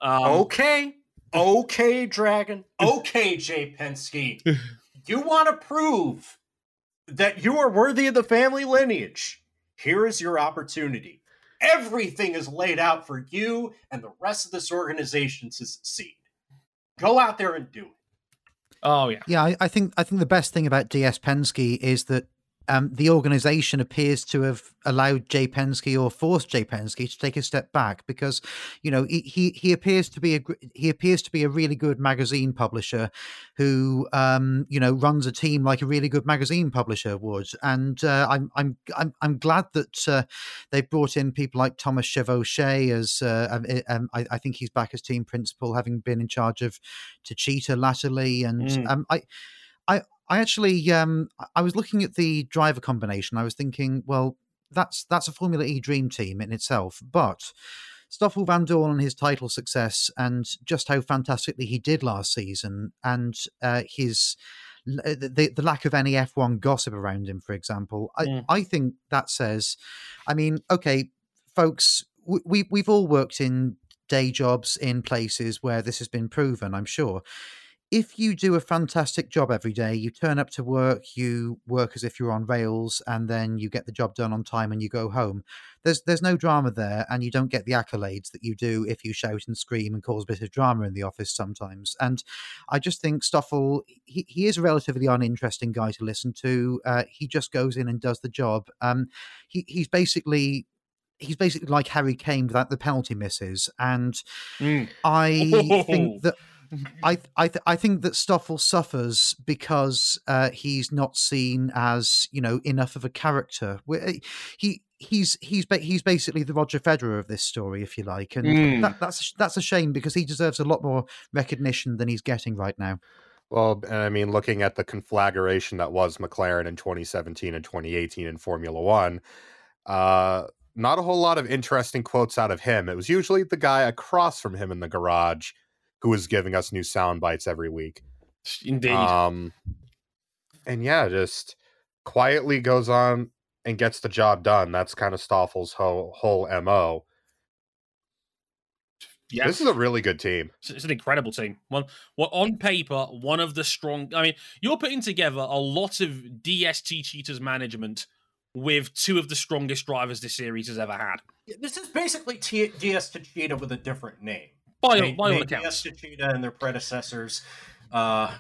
Um, okay, okay, Dragon. Okay, Jay Penske. you want to prove that you are worthy of the family lineage? Here is your opportunity. Everything is laid out for you and the rest of this organization to succeed. Go out there and do it. Oh yeah, yeah. I, I think I think the best thing about DS Penske is that um, the organization appears to have allowed Jay Penske or forced Jay Penske to take a step back because, you know, he he appears to be a he appears to be a really good magazine publisher, who um, you know runs a team like a really good magazine publisher would, and uh, I'm I'm I'm I'm glad that uh, they brought in people like Thomas Chevaucher as uh, um, um, I, I, think he's back as team principal, having been in charge of Techeetah latterly, and mm. um, I. I, I actually um, I was looking at the driver combination. I was thinking, well, that's that's a Formula E dream team in itself, but Stoffel Vandoorne and his title success and just how fantastically he did last season and uh, his uh, the, the lack of any F1 gossip around him, for example, I, mm. I think that says, I mean, okay, folks, we, we've all worked in day jobs in places where this has been proven, I'm sure if you do a fantastic job every day, you turn up to work, you work as if you're on rails, and then you get the job done on time and you go home. There's there's no drama there, and you don't get the accolades that you do if you shout and scream and cause a bit of drama in the office sometimes. And I just think Stoffel, he, he is a relatively uninteresting guy to listen to. Uh, he just goes in and does the job. Um, he he's basically he's basically like Harry Kane without the penalty misses, and mm. I think that I I th- I think that Stoffel suffers because uh, he's not seen as you know enough of a character. Eh, he he's he's he's basically the Roger Federer of this story, if you like, and mm. that, that's that's a shame because he deserves a lot more recognition than he's getting right now. Well, and I mean, looking at the conflagration that was McLaren in 2017 and 2018 in Formula One, uh, not a whole lot of interesting quotes out of him. It was usually the guy across from him in the garage who is giving us new sound bites every week. Indeed. Um, and yeah, just quietly goes on and gets the job done. That's kind of Stoffel's whole whole mo. Yeah, this is a really good team. It's an incredible team. One, well, on paper, one of the strong. I mean, you're putting together a lot of DS Techeetah's management with two of the strongest drivers this series has ever had. Yeah, this is basically T- DS Techeetah with a different name by, by all accounts. Techeetah and their predecessors Uh,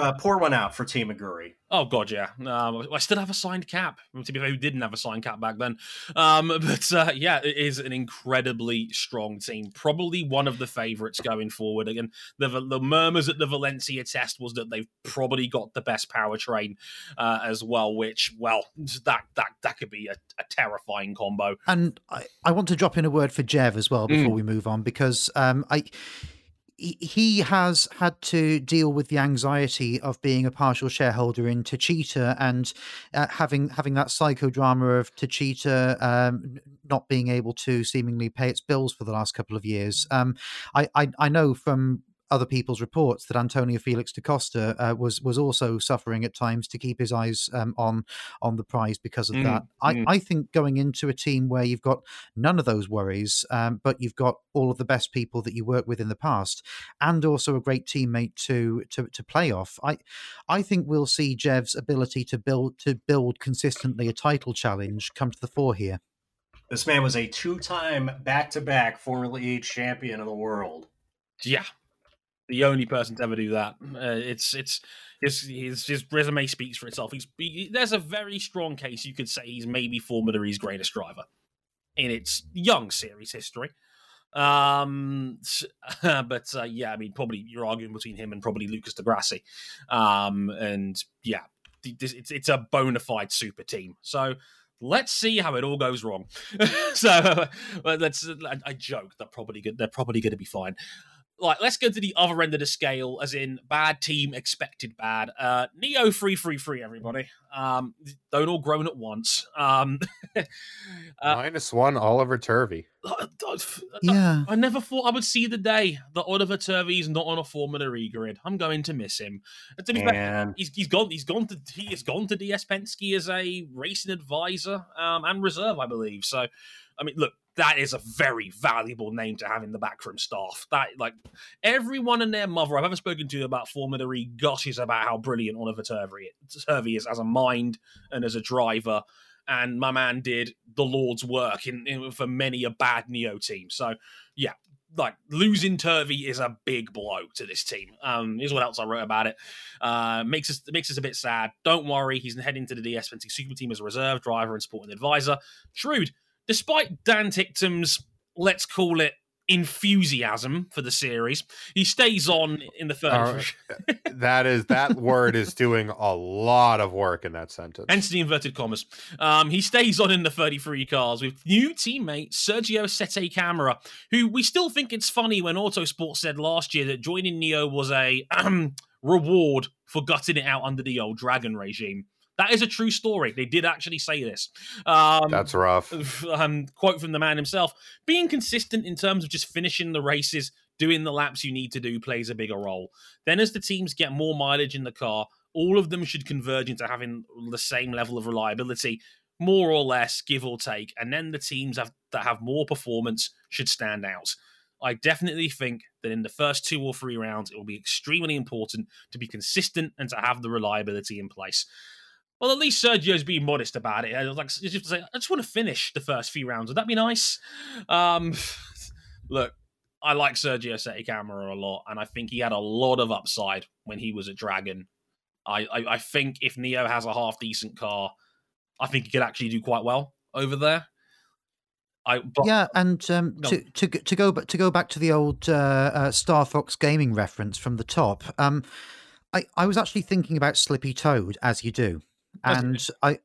uh, pour one out for Team Aguri. Oh god, yeah. Um, I still have a signed cap. To be fair, who didn't have a signed cap back then. Um, but uh, yeah, it is an incredibly strong team. Probably one of the favourites going forward. Again, the the murmurs at the Valencia test was that they've probably got the best powertrain uh, as well. Which, well, that that that could be a, a terrifying combo. And I, I want to drop in a word for Jev as well before mm. we move on because um, I he has had to deal with the anxiety of being a partial shareholder in Techeetah and uh, having having that psychodrama of Techeetah um, not being able to seemingly pay its bills for the last couple of years. Um, I, I, I know from other people's reports that Antonio Felix da Costa uh, was was also suffering at times to keep his eyes um, on on the prize because of mm, that. I, mm. I think going into a team where you've got none of those worries, um, but you've got all of the best people that you worked with in the past, and also a great teammate to to to play off. I I think we'll see Jev's ability to build to build consistently a title challenge come to the fore here. This man was a two-time back-to-back Formula E champion of the world. Yeah, the only person to ever do that. Uh, it's it's his, his his resume speaks for itself. He's he, there's a very strong case you could say he's maybe Formula E's greatest driver in its young series history. Um, but uh, yeah, I mean, probably you're arguing between him and probably Lucas di Grassi. Um, and yeah, it's it's a bona fide super team. So let's see how it all goes wrong. so let's. I, I joke that probably good. They're probably going to be fine like let's go to the other end of the scale as in bad team expected bad. Uh NIO free free free everybody. Um don't all groan at once. Um uh, minus one oliver turvey. Uh, yeah. I, never thought i would see the day that oliver turvey's not on a formula e grid. I'm going to miss him. To be fair, he's, he's gone he's gone to he has gone to ds penske as a racing advisor um and reserve i believe. So I mean, look, that is a very valuable name to have in the backroom staff. That like everyone and their mother I've ever spoken to about Formula E gushes about how brilliant Oliver Turvey, Turvey is as a mind and as a driver. And my man did the Lord's work in, in for many a bad NIO team. So yeah, like losing Turvey is a big blow to this team. Um, here's what else I wrote about it. Uh, makes us makes us a bit sad. Don't worry, he's heading to the DS Penske Super Team as a reserve driver and supporting advisor. Shrewd despite Dan Ticktum's, let's call it, enthusiasm for the series, he stays on in the third. Uh, that is that word is doing a lot of work in that sentence. Hence the inverted commas. Um, he stays on in the 33 cars with new teammate Sergio Sette Camara, who we still think it's funny when Autosport said last year that joining NIO was a reward for gutting it out under the old Dragon regime. That is a true story. They did actually say this. Um, That's rough. Um, quote from the man himself: "Being consistent in terms of just finishing the races, doing the laps you need to do, plays a bigger role. Then, as the teams get more mileage in the car, all of them should converge into having the same level of reliability." More or less, give or take, and then the teams have, that have more performance should stand out. I definitely think that in the first two or three rounds, it will be extremely important to be consistent and to have the reliability in place. Well, at least Sergio's being modest about it. I was like, just say, I just want to finish the first few rounds. Would that be nice? Um, look, I like Sergio Sette Camara a lot, and I think he had a lot of upside when he was a Dragon. I, I, I think if NIO has a half decent car, I think he could actually do quite well over there. I, but, yeah, and um, no. to to to go back to go back to the old uh, uh, Star Fox gaming reference from the top. Um, I I was actually thinking about Slippy Toad as you do, and I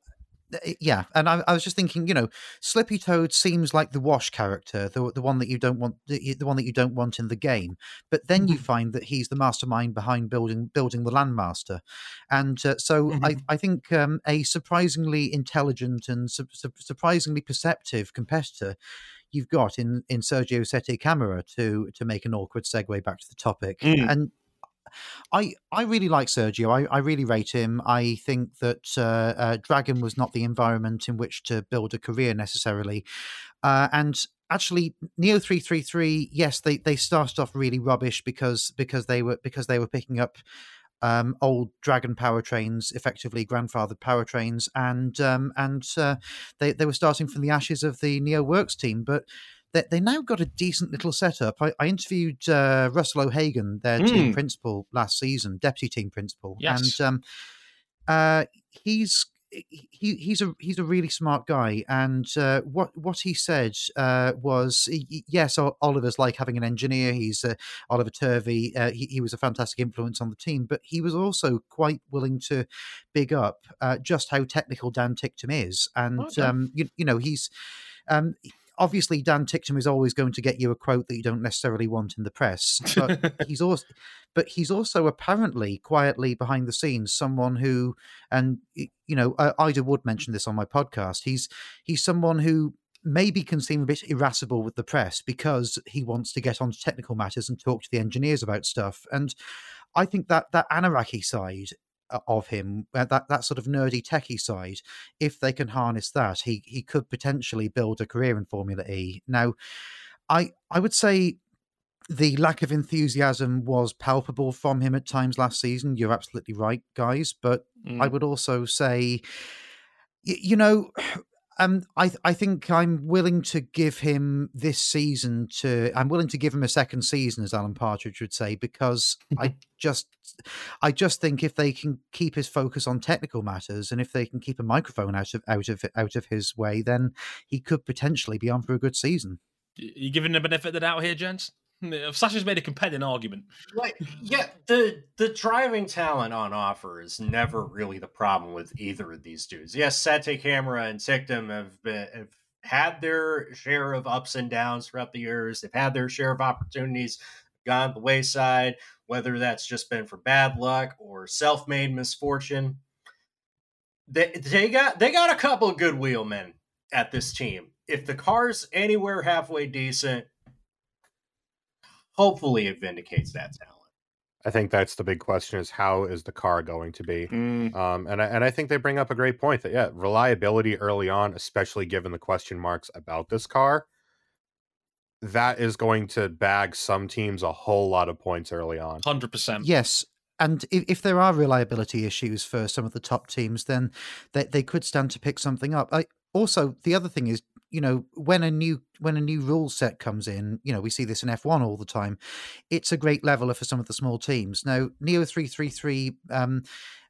yeah, and I, I, was just thinking, you know, Slippy Toad seems like the Wash character, the the one that you don't want, the, the one that you don't want in the game. But then mm-hmm. you find that he's the mastermind behind building building the Landmaster, and uh, so mm-hmm. I I think um, a surprisingly intelligent and su- su- surprisingly perceptive competitor you've got in in Sergio Sette Camara to to make an awkward segue back to the topic, mm. and I I really like Sergio. I, I really rate him. I think that uh, uh, Dragon was not the environment in which to build a career necessarily, uh, and actually NIO three three three. Yes, they they started off really rubbish because because they were because they were picking up. Um, old Dragon powertrains, effectively grandfathered powertrains, and um, and uh, they they were starting from the ashes of the NIO Works team. But they, they now got a decent little setup. I, I interviewed uh, Russell O'Hagan, their mm. team principal last season, deputy team principal, yes. and um, uh, he's he he's a he's a really smart guy, and uh, what what he said uh, was yes, Oliver's like having an engineer. He's uh, Oliver Turvey. Uh, he, he was a fantastic influence on the team, but he was also quite willing to big up uh, just how technical Dan Ticktum is, and okay. um, you, you know he's. Um, obviously Dan Ticktum is always going to get you a quote that you don't necessarily want in the press, but he's also but he's also apparently quietly behind the scenes someone who and you know Ida Wood mentioned this on my podcast. He's he's someone who maybe can seem a bit irascible with the press because he wants to get onto technical matters and talk to the engineers about stuff and I think that that Anoraki side of him, uh, that that sort of nerdy techie side, if they can harness that, he he could potentially build a career in Formula E. Now, I I would say the lack of enthusiasm was palpable from him at times last season. You're absolutely right, guys. But mm. I would also say, you know, um, I I think I'm willing to give him this season to. I'm willing to give him a second season, as Alan Partridge would say, because I just, I just think if they can keep his focus on technical matters, and if they can keep a microphone out of out of out of his way, then he could potentially be on for a good season. You giving the benefit of the doubt here, gents? Sasha's made a compelling argument. Like, yeah, the the driving talent on offer is never really the problem with either of these dudes. Yes, Sette Camara and Ticktum have been have had their share of ups and downs throughout the years. They've had their share of opportunities gone the wayside, whether that's just been for bad luck or self-made misfortune. They they got they got a couple of good wheelmen at this team. If the car's anywhere halfway decent, hopefully it vindicates that talent. I think that's the big question: is how is the car going to be? Mm. Um, and I, and I think they bring up a great point that yeah, reliability early on, especially given the question marks about this car, that is going to bag some teams a whole lot of points early on. Hundred percent. Yes, and if, if, there are reliability issues for some of the top teams, then they, they could stand to pick something up. I, also, the other thing is you know when a new when a new rule set comes in you know we see this in f1 all the time it's a great leveler for some of the small teams. Now NIO 333 um,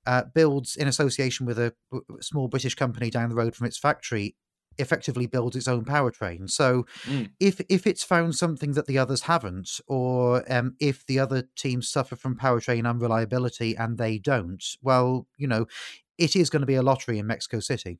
uh, builds in association with a small british company down the road from its factory effectively builds its own powertrain. So mm. if if it's found something that the others haven't or um, if the other teams suffer from powertrain unreliability and they don't well you know it is going to be a lottery in mexico city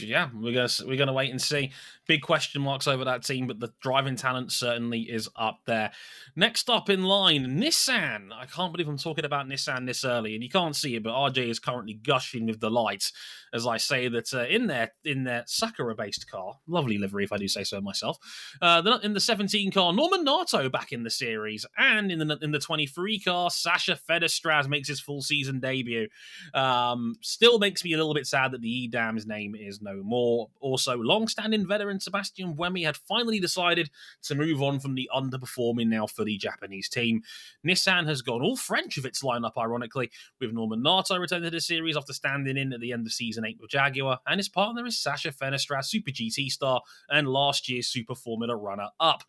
yeah, we're gonna we're gonna wait and see. Big question marks over that team, but the driving talent certainly is up there. Next up in line, Nissan. I can't believe I'm talking about Nissan this early, and you can't see it, but RJ is currently gushing with delight as I say that uh, in their in their Sakura-based car, lovely livery if I do say so myself. Uh, in the 17 car, Norman Nato back in the series, and in the in the 23 car, Sasha Fenestraz makes his full season debut. Um, still makes me a little bit sad that the e.dams name is is no more. Also, long-standing veteran Sébastien Buemi had finally decided to move on from the underperforming now fully Japanese team. Nissan has gone all French of its lineup, ironically, with Norman Nato returning to the series after standing in at the end of season 8 with Jaguar, and his partner is Sasha Fenestraz, Super GT star and last year's Super Formula runner-up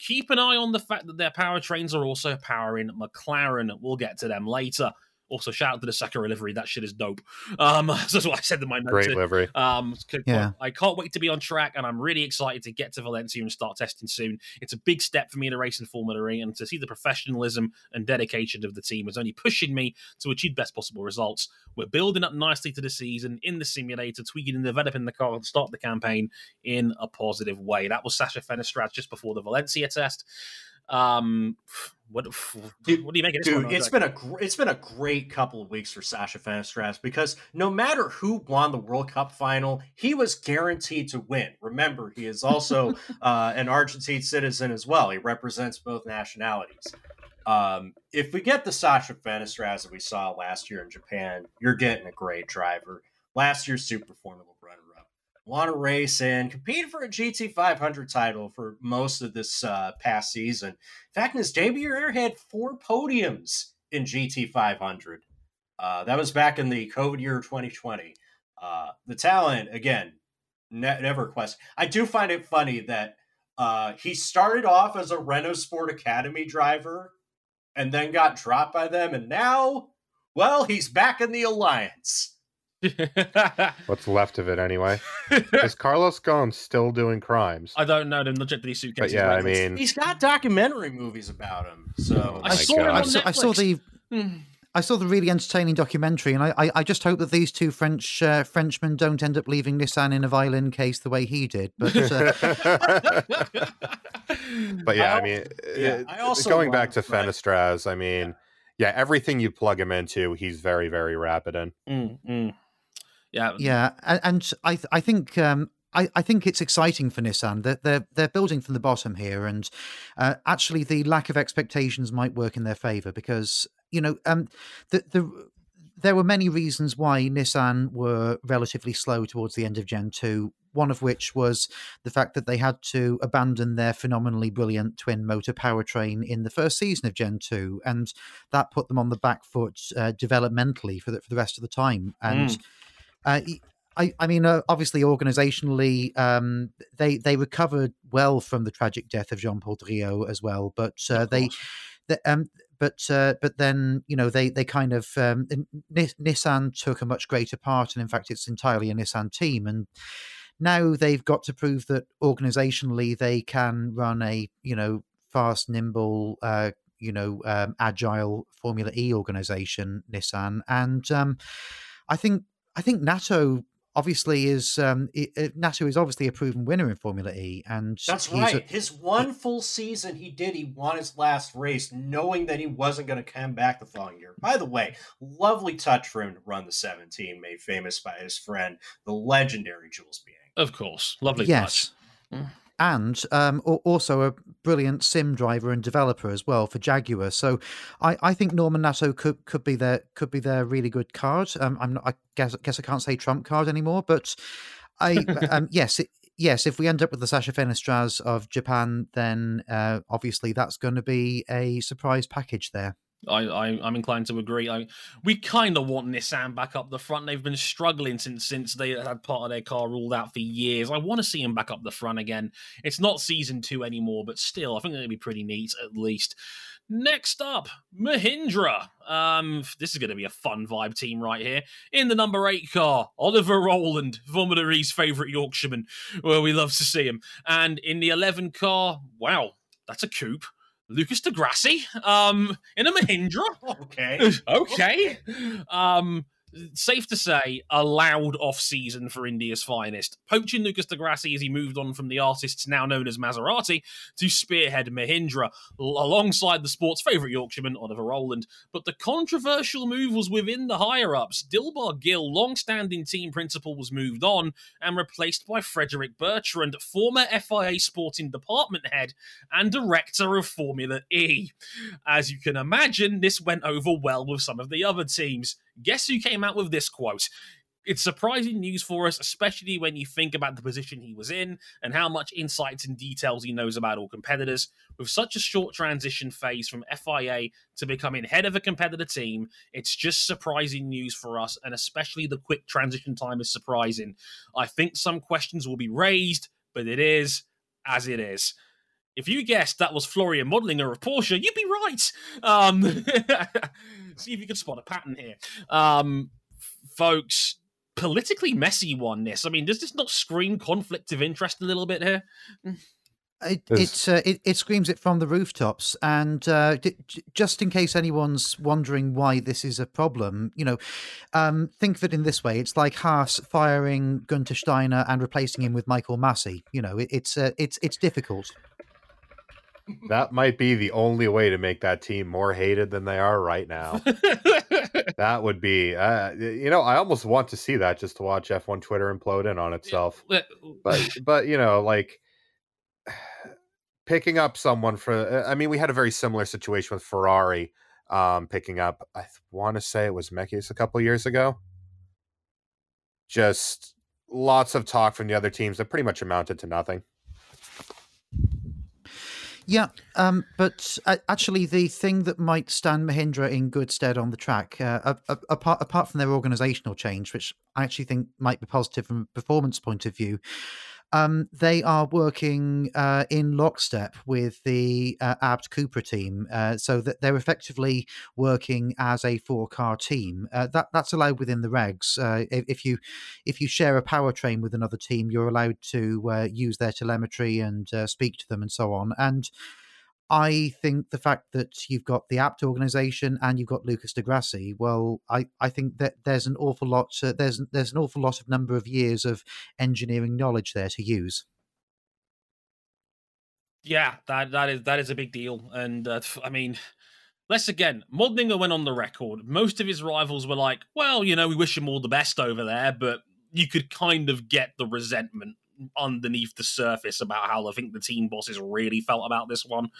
keep an eye on the fact that their powertrains are also powering McLaren. We'll get to them later. Also, shout out to the Sakura livery. That shit is dope. Um, so that's what I said in my notes. Great livery. Um, yeah. I can't wait to be on track, and I'm really excited to get to Valencia and start testing soon. It's a big step for me in a racing Formula E, and to see the professionalism and dedication of the team is only pushing me to achieve best possible results. We're building up nicely to the season in the simulator, tweaking and developing the car to start the campaign in a positive way. That was Sasha Fenestraz just before the Valencia test. Um, what dude, what do you make of this? Dude, one? it's been a it's been a great couple of weeks for Sasha Fenestraz because no matter who won the World Cup final, he was guaranteed to win. Remember, he is also uh, an Argentine citizen as well. He represents both nationalities. Um, if we get the Sasha Fenestraz that we saw last year in Japan, you're getting a great driver. Last year's Super Formula want to race and compete for a GT 500 title for most of this uh, past season. In fact, in his debut year, had four podiums in GT 500. Uh, that was back in the COVID year 2020. Uh, the talent, again, ne- never question. I do find it funny that Uh, he started off as a Renault Sport Academy driver and then got dropped by them. And now, well, he's back in the Alliance. What's left of it anyway? Is Carlos Ghosn still doing crimes? I don't know. The Legendary Suitcases. But yeah, I mean, He's got documentary movies about him. So I saw it on I saw, I saw the Hmm. I saw the really entertaining documentary, and I, I, I just hope that these two French uh, Frenchmen don't end up leaving Nissan in a violin case the way he did. But uh, but yeah, I, I mean, yeah, uh, I also going back to love, like- Fenestraz, I mean, yeah. everything you plug him into, he's very, very rapid in. Mm, mm. Yeah, yeah, a- and I th- I think um, I, I think it's exciting for Nissan that they're they're building from the bottom here, and uh, actually the lack of expectations might work in their favor because you know um the the there were many reasons why Nissan were relatively slow towards the end of Gen 2. One of which was the fact that they had to abandon their phenomenally brilliant twin motor powertrain in the first season of Gen 2. And that put them on the back foot uh, developmentally for the, for the rest of the time. And uh, I, I mean, uh, obviously, organizationally, um, they they recovered well from the tragic death of Jean-Paul Driot as well, but uh, they the, um, but uh, but then you know they they kind of um, Nissan took a much greater part, and in fact, it's entirely a Nissan team, and now they've got to prove that organizationally they can run a you know fast, nimble, uh, you know um, agile Formula E organization, Nissan, and um, I think I think Nato obviously is um, i- i- Nato is obviously a proven winner in Formula E, and That's he's a- right. His one full season he did, he won his last race, knowing that he wasn't going to come back the following year. By the way, lovely touch for him to run the 17, made famous by his friend, the legendary Jules Bianchi. Of course, lovely yes. touch. Mm. And um, also a brilliant sim driver and developer as well for Jaguar. So I, I think Norman Nato could could be their could be their really good card. Um, I'm not. I guess guess I can't say trump card anymore, but I um, yes it, yes. If we end up with the Sasha Fenestraz of Japan, then uh, obviously that's going to be a surprise package there. I, I I'm inclined to agree. I, we kind of want Nissan back up the front. They've been struggling since since they had part of their car ruled out for years. I want to see them back up the front again. It's not season two anymore, but still, I think that'd be pretty neat at least. Next up, Mahindra. Um, this is going to be a fun vibe team right here. In the number eight car, Oliver Rowland, Formula E's favourite Yorkshireman, where we love to see him. And in the 11 car, wow, that's a coupe. Lucas di Grassi, um, in a Mahindra. Okay. okay. Um, safe to say, a loud off season for India's finest. Poaching Lucas di Grassi as he moved on from the artists now known as Maserati to spearhead Mahindra alongside the sport's favourite Yorkshireman, Oliver Rowland. But the controversial move was within the higher ups. Dilbagh Gill, long standing team principal, was moved on and replaced by Frédéric Bertrand, former FIA sporting department head and director of Formula E. As you can imagine, this went over well with some of the other teams. Guess who came out with this quote? It's surprising news for us, especially when you think about the position he was in and how much insights and details he knows about all competitors. With such a short transition phase from FIA to becoming head of a competitor team, it's just surprising news for us, and especially the quick transition time is surprising. I think some questions will be raised, but it is as it is. If you guessed that was Florian Modlinger of Porsche, you'd be right. Um, see if you can spot a pattern here. Um, folks, politically messy one, this. I mean, does this not scream conflict of interest a little bit here? It it's, uh, it it screams it from the rooftops, and uh, d- j- just in case anyone's wondering why this is a problem, you know, um, think of it in this way: it's like Haas firing Guenther Steiner and replacing him with Michael Masi. You know, it, it's uh, it's it's difficult. That might be the only way to make that team more hated than they are right now. that would be, uh, you know, I almost want to see that just to watch F1 Twitter implode in on itself. But, but you know, like picking up someone for, I mean, we had a very similar situation with Ferrari um, picking up, I want to say it was Mekies a couple years ago. Just lots of talk from the other teams that pretty much amounted to nothing. Yeah, um, but uh, actually, the thing that might stand Mahindra in good stead on the track, uh, apart apart from their organisational change, which I actually think might be positive from a performance point of view, um, they are working uh, in lockstep with the uh, Abt Cupra team, uh, so that they're effectively working as a four-car team. Uh, that that's allowed within the regs. Uh, if, if, you if you share a powertrain with another team, you're allowed to uh, use their telemetry and speak to them and so on. And I think the fact that you've got the Abt organization and you've got Lucas di Grassi, well, I, I think that there's an awful lot uh, there's there's an awful lot of number of years of engineering knowledge there to use. Yeah, that that is that is a big deal, and uh, I mean, let's again, Modlinger went on the record. Most of his rivals were like, "Well, you know, we wish him all the best over there," but you could kind of get the resentment underneath the surface about how I think the team bosses really felt about this one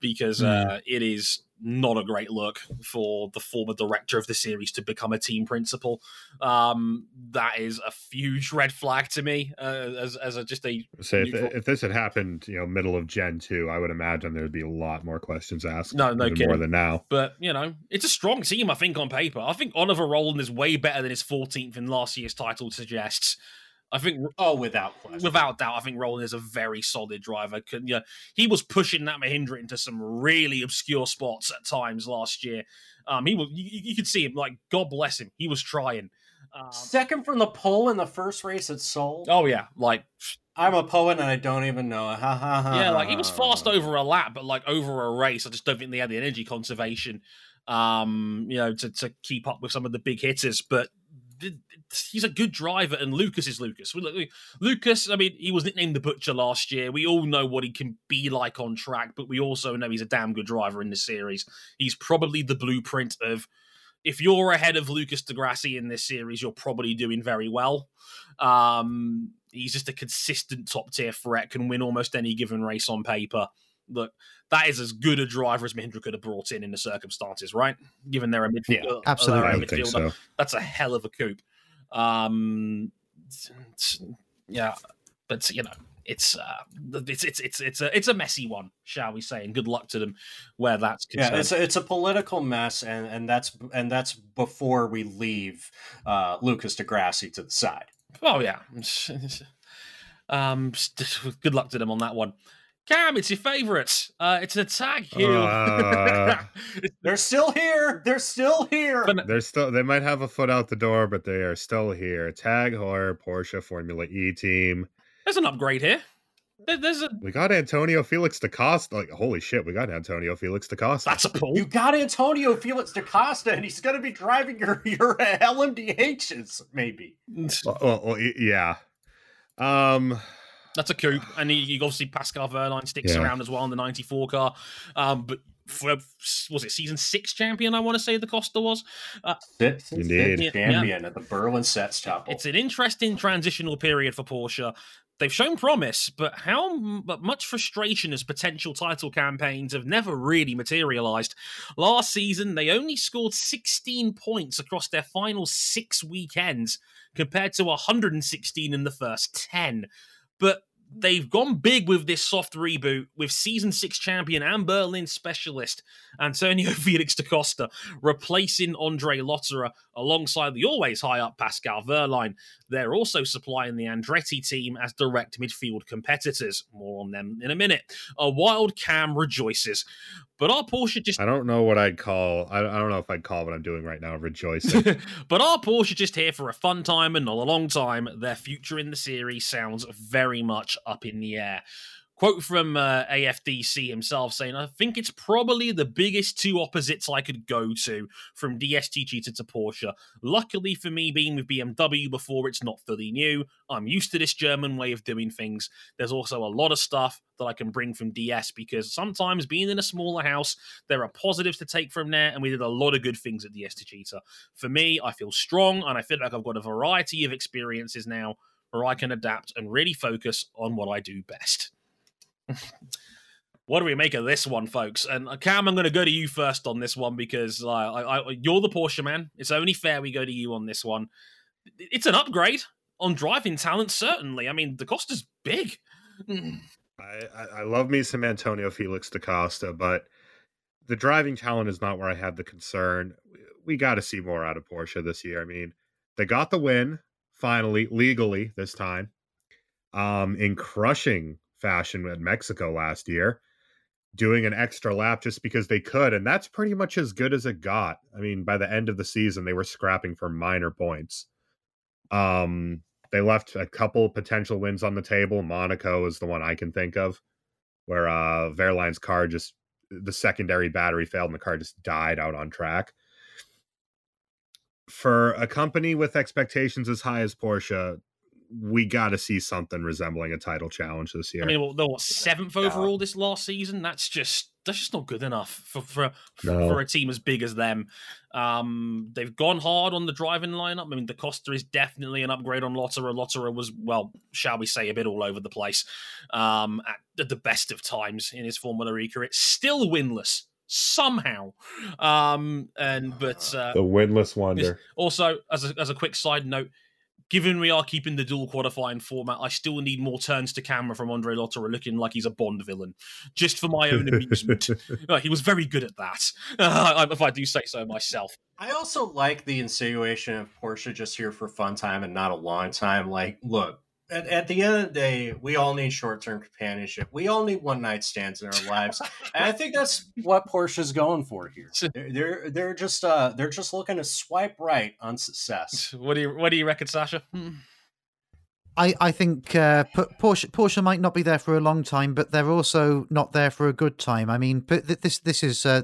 because mm. uh, it is not a great look for the former director of the series to become a team principal. Um, that is a huge red flag to me uh, as, as a, just a. Say if, if, this had happened, you know, middle of Gen two, I would imagine there would be a lot more questions asked. No, no kidding. more than now. But you know, it's a strong team. I think on paper, I think Oliver Rowland is way better than his 14th in last year's title suggests. I think oh, without question. without doubt, I think Rowland is a very solid driver. Can, yeah, he was pushing that Mahindra into some really obscure spots at times last year. Um, he was you, you could see him like God bless him. He was trying. Um, Second from the pole in the first race at Seoul. Oh yeah, like I'm a poet and I don't even know. Ha, ha, ha, yeah, like he was fast over a lap, but like over a race, I just don't think they had the energy conservation, um, you know, to to keep up with some of the big hitters. But he's a good driver, and Lucas is Lucas. Lucas, I mean, he was nicknamed the Butcher last year. We all know what he can be like on track, but we also know he's a damn good driver in this series. He's probably the blueprint of if you're ahead of Lucas di Grassi in this series, you're probably doing very well. Um, he's just a consistent top tier threat, can win almost any given race on paper. Look, that is as good a driver as Mahindra could have brought in in the circumstances, right? Given they're a midfielder, yeah, absolutely, midfielder, so. that's a hell of a coup. Um, yeah, but you know, it's uh, it's it's it's it's a it's a messy one, shall we say? And good luck to them where that's concerned. Yeah, it's a, it's a political mess, and and that's and that's before we leave uh, Lucas di Grassi to the side. Oh yeah, um, good luck to them on that one. Cam, it's your favourites. Uh, it's a tag here. Uh, they're still here. They're still here. They're still. They might have a foot out the door, but they are still here. Tag Heuer Porsche Formula E team. There's an upgrade here. There's a. We got Antonio Felix da Costa. Like holy shit, we got Antonio Felix da Costa. That's a pull. You got Antonio Felix da Costa, and he's going to be driving your your LMDHs, maybe. well, well, yeah. Um. That's a coupe, and he, he obviously Pascal Wehrlein sticks yeah. around as well in the '94 car. Um, but for, was it season six champion? I want to say da Costa was. Uh, six, Indeed. champion yeah. at the Berlin Setztapel. It's an interesting transitional period for Porsche. They've shown promise, but how but much frustration as potential title campaigns have never really materialized. Last season, they only scored 16 points across their final six weekends, compared to 116 in the first 10. But they've gone big with this soft reboot with season six champion and Berlin specialist Antonio Felix da Costa replacing Andre Lotterer alongside the always high up Pascal Wehrlein. They're also supplying the Andretti team as direct midfield competitors. More on them in a minute. A wild cam rejoices. But our Porsche just. I don't know what I'd call. I don't know if I'd call what I'm doing right now rejoicing. but our Porsche just here for a fun time and not a long time. Their future in the series sounds very much up in the air. Quote from uh, AFDC himself saying, I think it's probably the biggest two opposites I could go to from DS Techeetah to Porsche. Luckily for me, being with BMW before, it's not fully new. I'm used to this German way of doing things. There's also a lot of stuff that I can bring from DS because sometimes being in a smaller house, there are positives to take from there, and we did a lot of good things at DS Techeetah. For me, I feel strong and I feel like I've got a variety of experiences now where I can adapt and really focus on what I do best what do we make of this one, folks? And uh, Cam, I'm going to go to you first on this one because uh, I, I, you're the Porsche man. It's only fair we go to you on this one. It's an upgrade on driving talent, certainly. I mean, the cost is big. I, I love me some Antonio Felix da Costa, but the driving talent is not where I have the concern. We got to see more out of Porsche this year. I mean, they got the win finally, legally this time. um, in crushing fashion at Mexico last year, doing an extra lap just because they could. And that's pretty much as good as it got. I mean, by the end of the season, they were scrapping for minor points. Um, they left a couple potential wins on the table. Monaco is the one I can think of, where uh Wehrlein's car just the secondary battery failed and the car just died out on track. For a company with expectations as high as Porsche, we got to see something resembling a title challenge this year. I mean, they're what seventh overall this last season. That's just that's just not good enough for for, no. for a team as big as them. Um, they've gone hard on the driving lineup. I mean, da Costa is definitely an upgrade on Lotterer. Lotterer was, well, shall we say, a bit all over the place um, at the best of times in his Formula E career. Still winless somehow. Um, and but uh, the winless wonder. Also, as a, as a quick side note, given we are keeping the dual qualifying format, I still need more turns to camera from Andre Lotterer looking like he's a Bond villain, just for my own amusement. he was very good at that, uh, if I do say so myself. I also like the insinuation of Porsche just here for fun time and not a long time. Like, look, at, at, the end of the day, we all need short term companionship. We all need one night stands in our lives, and I think that's what Porsche's going for here. They're they're, they're just uh they're just looking to swipe right on success. What do you what do you reckon, Sasha? I, I think uh, Porsche Porsche might not be there for a long time, but they're also not there for a good time. I mean, this this is uh,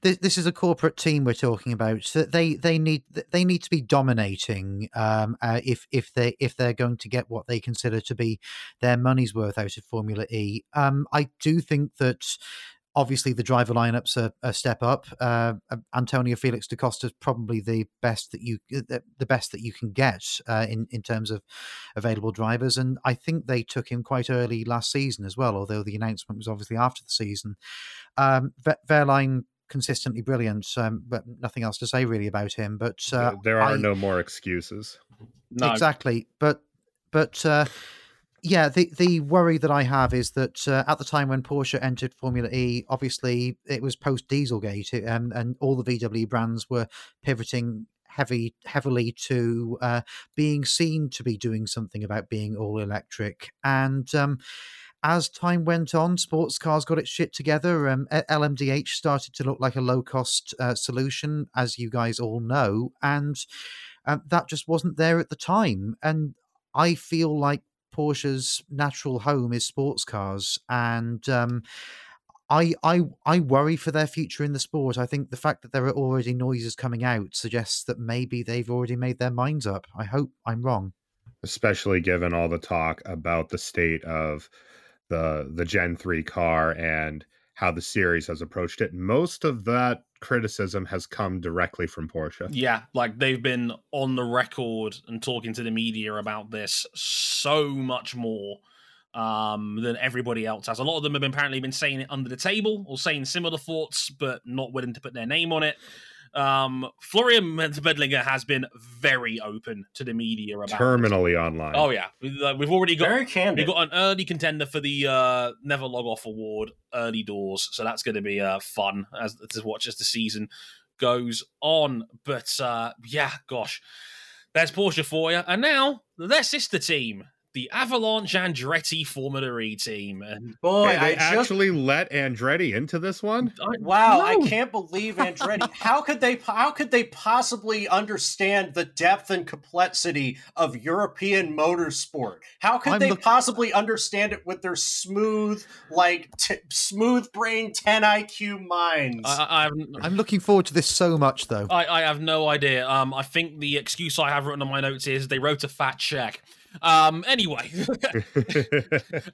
this, this is a corporate team we're talking about. So they they need they need to be dominating um, uh, if if they if they're going to get what they consider to be their money's worth out of Formula E. Um, I do think that obviously the driver lineups are a step up. Uh, Antonio Felix da Costa is probably the best that you uh, the best that you can get uh, in in terms of available drivers, and I think they took him quite early last season as well. Although the announcement was obviously after the season. Um, Wehrlein consistently brilliant, um, but nothing else to say really about him. But uh, there are I, no more excuses. No. Exactly, but but uh, yeah, the the worry that I have is that uh, at the time when Porsche entered Formula E, obviously it was post Dieselgate, and and all the VW brands were pivoting heavy heavily to uh, being seen to be doing something about being all electric, and um, as time went on, sports cars got its shit together. Um, LMDH started to look like a low cost uh, solution, as you guys all know, and um, that just wasn't there at the time. And I feel like Porsche's natural home is sports cars, and um, I I I worry for their future in the sport. I think the fact that there are already noises coming out suggests that maybe they've already made their minds up. I hope I'm wrong. Especially given all the talk about the state of the the Gen 3 car and how the series has approached it. Most of that criticism has come directly from Porsche. Yeah, like they've been on the record and talking to the media about this so much more um, than everybody else has. A lot of them have apparently been saying it under the table or saying similar thoughts, but not willing to put their name on it. Um, Florian Modlinger has been very open to the media about terminally online. Oh yeah, uh, we've already got very candid. We got an early contender for the uh, Never Log Off Award, early doors. So that's going to be uh, fun as to watch as the season goes on. But uh, yeah, gosh, there's Porsche for you, and now their sister team, the Avalanche Andretti Formula E team. And boy, hey, they I actually just... let Andretti into this one. wow, no. I can't believe Andretti. how could they? How could they possibly understand the depth and complexity of European motorsport? How could I'm they possibly understand it with their smooth, like t- smooth brain, ten IQ minds? I'm I, am looking forward to this so much, though. I, I have no idea. Um, I think the excuse I have written on my notes is they wrote a fat check. Um, anyway,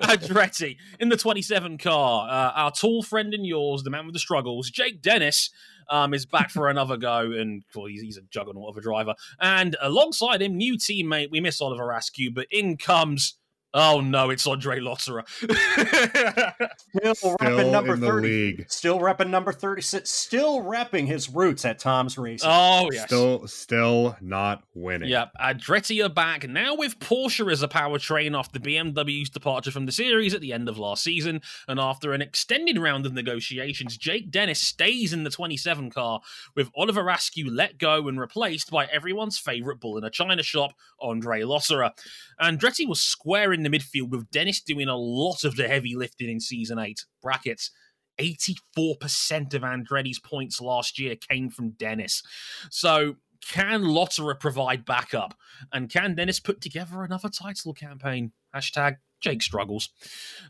Andretti in the 27 car. Uh, our tall friend and yours, the man with the struggles, Jake Dennis, um, is back for another go, and well, he's, he's, a juggernaut of a driver. And alongside him, new teammate, we miss Oliver Askew, but in comes Oh no, it's Andre Lotterer. still, still repping number thirty. League. Still repping number thirty-six. Still repping his roots at Tom's Racing. Oh yes. Still, still not winning. Yep. Andretti are back now with Porsche as a powertrain off the BMW's departure from the series at the end of last season, and after an extended round of negotiations, Jake Dennis stays in the 27 car with Oliver Askew let go and replaced by everyone's favorite bull in a china shop, Andre Lotterer. Andretti was squaring in the midfield with Dennis doing a lot of the heavy lifting in season eight. Brackets. 84% of Andretti's points last year came from Dennis. So can Lotterer provide backup? And can Dennis put together another title campaign? Hashtag Jake struggles.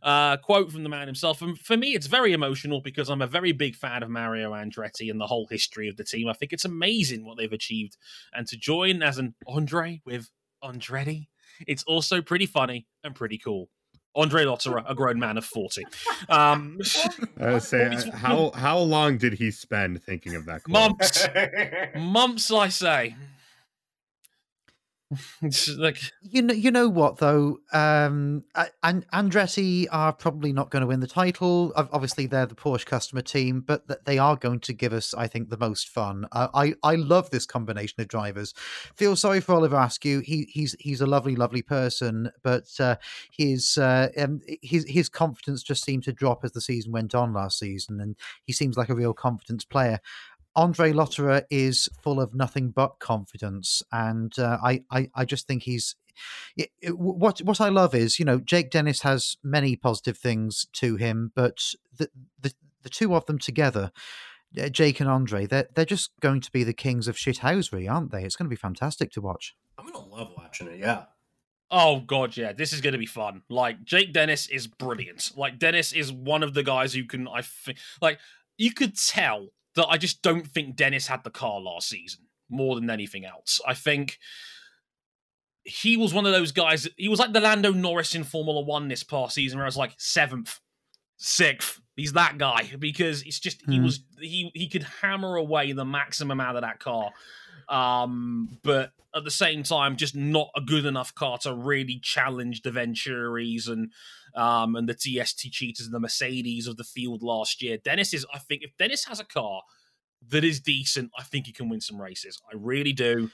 Uh, quote from the man himself. And for me, it's very emotional because I'm a very big fan of Mario Andretti and the whole history of the team. I think it's amazing what they've achieved. And to join as an Andre with Andretti, it's also pretty funny and pretty cool. Andre Lotterer, a grown man of 40. Um, I say, how how long did he spend thinking of that? Quote? Months, months, I say. like you know, you know what though, um, and Andretti are probably not going to win the title. Obviously, they're the Porsche customer team, but they are going to give us, I think, the most fun. Uh, I I love this combination of drivers. Feel sorry for Oliver Askew. He he's he's a lovely, lovely person, but uh, his uh, um, his his confidence just seemed to drop as the season went on last season, and he seems like a real confidence player. Andre Lotterer is full of nothing but confidence, and uh, I, I, I just think he's. It, it, what what I love is you know Jake Dennis has many positive things to him, but the the, the two of them together, uh, Jake and Andre, they're they're just going to be the kings of shithousery, aren't they? It's going to be fantastic to watch. I'm gonna love watching it. Yeah. Oh god, yeah, this is going to be fun. Like Jake Dennis is brilliant. Like Dennis is one of the guys who can I think like you could tell that I just don't think Dennis had the car last season more than anything else. I think he was one of those guys. He was like the Lando Norris in Formula One this past season, where I was like seventh, sixth. He's that guy because it's just he mm. was he he could hammer away the maximum out of that car, um, but at the same time, just not a good enough car to really challenge the Venturis and um, and the DS Techeetahs and the Mercedes of the field last year. Dennis is, I think, if Dennis has a car that is decent, I think he can win some races. I really do.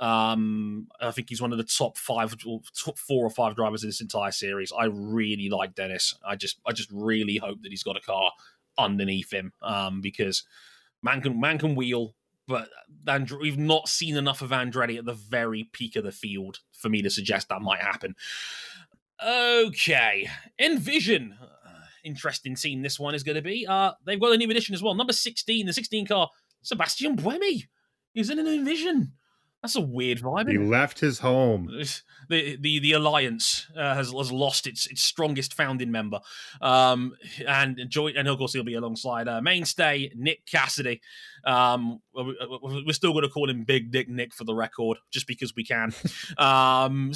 Um, I think he's one of the top five, top four or five drivers in this entire series. I really like Dennis. I just, I just really hope that he's got a car underneath him um, because man can man can wheel, but Andre- we've not seen enough of Andretti at the very peak of the field for me to suggest that might happen. Okay, Envision. Uh, interesting scene this one is going to be. Uh, they've got a new addition as well. Number 16, the 16 car, Sébastien Buemi. He's in an Envision. That's a weird vibe. He left his home. The the the alliance uh, has has lost its its strongest founding member, um, and joint and of course he'll be alongside uh, mainstay Nick Cassidy. Um, we're still going to call him Big Dick Nick for the record, just because we can. um,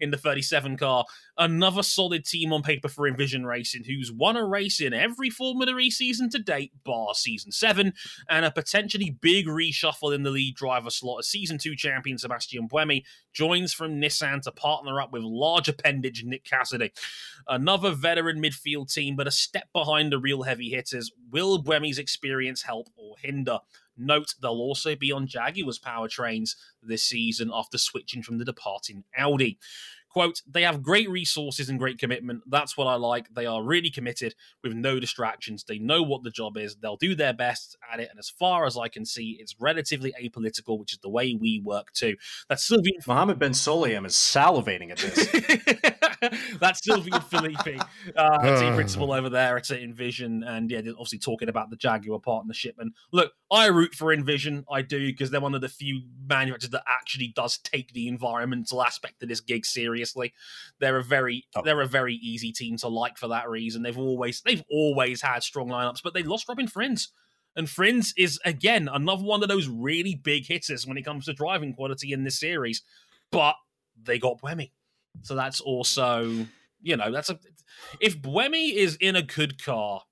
in the 37 car, another solid team on paper for Envision Racing, who's won a race in every Formula E season to date, bar season seven, and a potentially big reshuffle in the lead driver slot. A season two champion Sébastien Buemi joins from Nissan to partner up with large appendage Nick Cassidy. Another veteran midfield team, but a step behind the real heavy hitters. Will Buemi's experience help or hinder? Note they'll also be on Jaguar's powertrains this season after switching from the departing Audi. Quote, they have great resources and great commitment. That's what I like. They are really committed with no distractions. They know what the job is. They'll do their best at it. And as far as I can see, it's relatively apolitical, which is the way we work too. That's Sylvain. Mohammed Ben Sulayem is salivating at this. That's Sylvain Filippi, uh, team principal over there at Envision. And yeah, they're obviously talking about the Jaguar partnership. And look, I root for Envision. I do because they're one of the few manufacturers that actually does take the environmental aspect of this gig seriously. They're a very oh. they're a very easy team to like for that reason. They've always they've always had strong lineups, but they lost Robin Frijns. And Frijns is again another one of those really big hitters when it comes to driving quality in this series. But they got Buemi. So that's also, you know, that's a if Buemi is in a good car,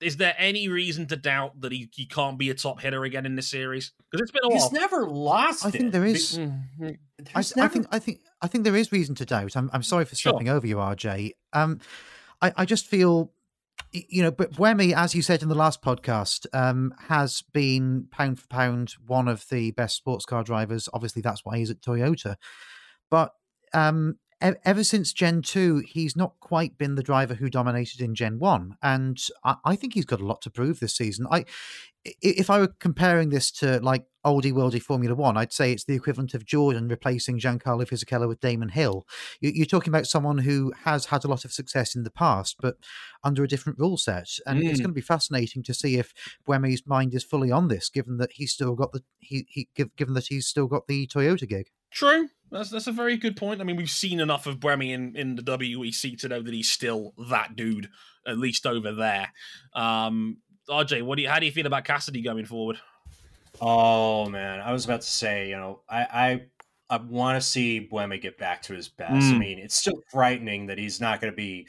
is there any reason to doubt that he, he can't be a top hitter again in this series? Because it's been a He's while. He's never lost. I think there is. Mm-hmm. I, never... I, think. I think. I think there is reason to doubt. I'm. I'm sorry for stepping sure. over you, RJ. Um, I, I just feel, you know, but Buemi, as you said in the last podcast, um, has been pound for pound one of the best sports car drivers. Obviously, that's why he's at Toyota. But um, ever since Gen 2, he's not quite been the driver who dominated in Gen 1. And I, I, think he's got a lot to prove this season. I, If I were comparing this to like oldie worldy Formula One. I'd say it's the equivalent of Jordan replacing Giancarlo Fisichella with Damon Hill. You, are talking about someone who has had a lot of success in the past, but under a different rule set. And mm. it's going to be fascinating to see if Buemi's mind is fully on this, given that he's still got the he, he given that he's still got the Toyota gig. True. That's that's a very good point. I mean, we've seen enough of Buemi in, in the WEC to know that he's still that dude, at least over there. Um, RJ, what do you, how do you feel about Cassidy going forward? Oh man, I was about to say, you know, I I, I want to see Buemi get back to his best. Mm. I mean, it's still frightening that he's not going to be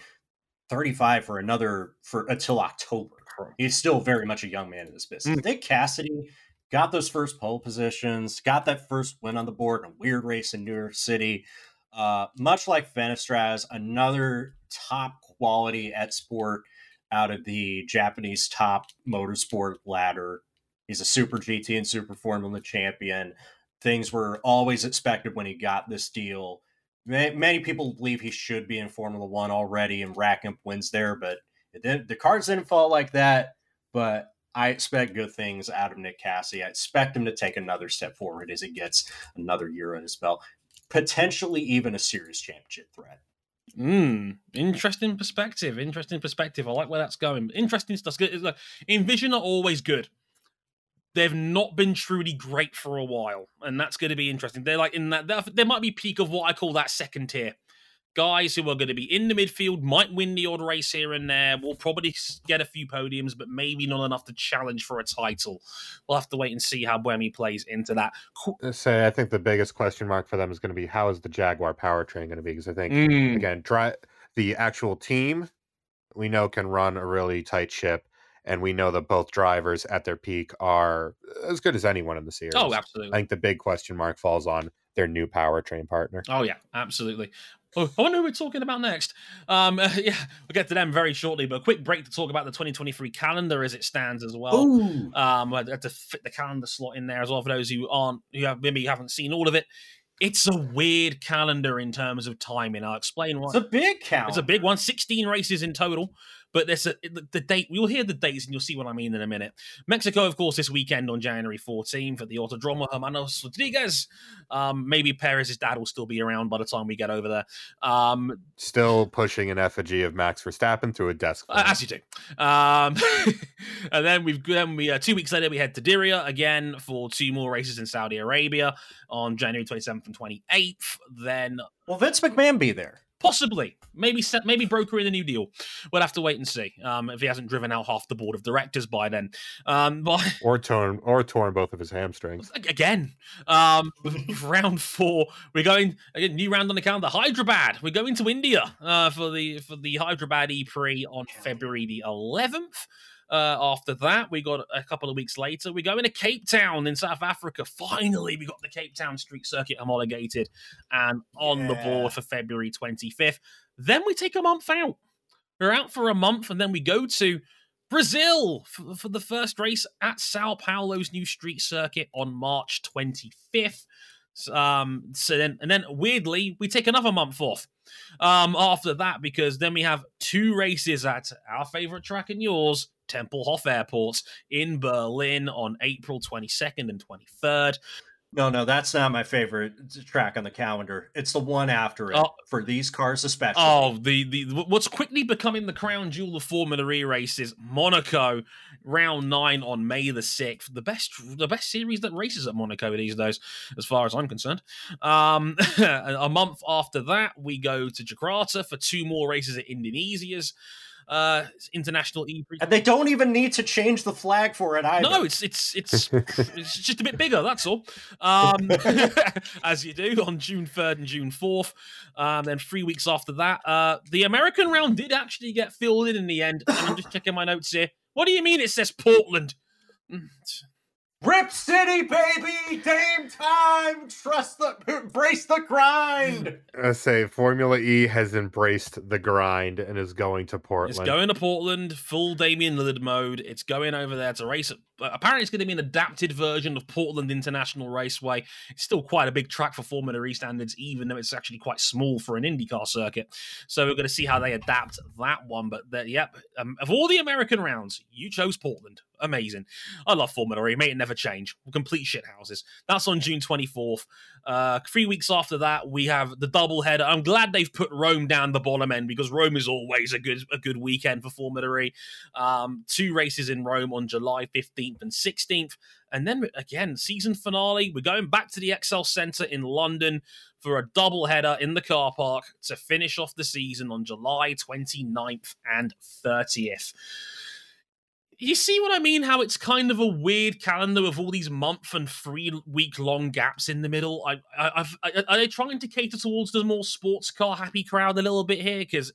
35 for another for until October. He's still very much a young man in this business. Mm. Dick Cassidy got those first pole positions, got that first win on the board in a weird race in New York City. Uh, much like Fenestraz, another top quality at sport out of the Japanese top motorsport ladder. He's a super GT and super Formula champion. Things were always expected when he got this deal. Many people believe he should be in Formula One already and rack up wins there, but the cards didn't fall like that. But I expect good things out of Nick Cassie. I expect him to take another step forward as he gets another year on his belt, potentially even a serious championship threat. Hmm. Interesting perspective. Interesting perspective. I like where that's going. Interesting stuff. Envision are always good. They've not been truly great for a while, and that's going to be interesting. They're like in that. There might be peak of what I call that second tier guys who are going to be in the midfield, might win the odd race here and there, We'll probably get a few podiums, but maybe not enough to challenge for a title. We'll have to wait and see how Buemi plays into that. Say, I think the biggest question mark for them is going to be how is the Jaguar powertrain going to be? Because I think, mm. again, try the actual team we know can run a really tight ship. And we know that both drivers at their peak are as good as anyone in the series. Oh, absolutely. I think the big question mark falls on their new powertrain partner. Oh yeah, absolutely. Oh, I wonder who we're talking about next. Um, uh, yeah, we'll get to them very shortly, but a quick break to talk about the 2023 calendar as it stands as well. Ooh. Um, I had to fit the calendar slot in there as well for those who aren't, who have maybe haven't seen all of it. It's a weird calendar in terms of timing. I'll explain why. It's a big calendar. It's a big one. 16 races in total. But there's a, the date. You'll hear the dates and you'll see what I mean in a minute. Mexico, of course, this weekend on January 14th at the Autodromo Hermanos Rodriguez. Um, maybe Perez's dad will still be around by the time we get over there. Um, still pushing an effigy of Max Verstappen through a desk. Uh, as you do. Um, and then we've then we uh, two weeks later we head to Diriyah again for two more races in Saudi Arabia on January 27th and 28th. Then will Vince McMahon be there? Possibly, maybe set, maybe broker in a new deal. We'll have to wait and see. Um, if he hasn't driven out half the board of directors by then, um, but or torn or torn both of his hamstrings again. Um, round four, we're going again. New round on the calendar. Hyderabad. We're going to India uh, for the for the Hyderabad E Prix on February the 11th. Uh, after that, we got a couple of weeks later, we go into Cape Town in South Africa. Finally, we got the Cape Town Street Circuit homologated and on yeah. the board for February 25th. Then we take a month out. We're out for a month and then we go to Brazil for, for the first race at Sao Paulo's new street circuit on March 25th. Um, so then, and then weirdly, we take another month off um, after that because then we have two races at our favorite track and yours, Tempelhof Airport in Berlin on April 22nd and 23rd. No, no, that's not my favorite track on the calendar. It's the one after it oh, for these cars, especially. Oh, the the what's quickly becoming the crown jewel of Formula E races, Monaco, round nine on May the sixth. The best, the best series that races at Monaco these days, as far as I'm concerned. Um, a month after that, we go to Jakarta for two more races at Indonesia's uh, international e And they don't even need to change the flag for it either. No, it's it's it's it's just a bit bigger. That's all. Um, as you do on June third and June fourth. Um, then three weeks after that, uh, the American round did actually get filled in in the end. And I'm just checking my notes here. What do you mean it says Portland? Rip City, baby! Game time! Trust the embrace the grind. I say Formula E has embraced the grind and is going to Portland. It's going to Portland, full Damian Lillard mode. It's going over there to race at apparently it's going to be an adapted version of Portland International Raceway. It's still quite a big track for Formula E standards, even though it's actually quite small for an IndyCar circuit. So we're going to see how they adapt that one. But the, yep, um, of all the American rounds, you chose Portland. Amazing. I love Formula E. May it never change. Complete shit houses. That's on June 24th. Uh, three weeks after that, we have the double header. I'm glad they've put Rome down the bottom end because Rome is always a good a good weekend for Formula E. Um, two races in Rome on July 15th and 16th. And then again, season finale. We're going back to the ExCeL Centre in London for a double header in the car park to finish off the season on July 29th and 30th you see what I mean? How it's kind of a weird calendar with all these month and three week long gaps in the middle. I, I, I, are they trying to cater towards the more sports car happy crowd a little bit here? Because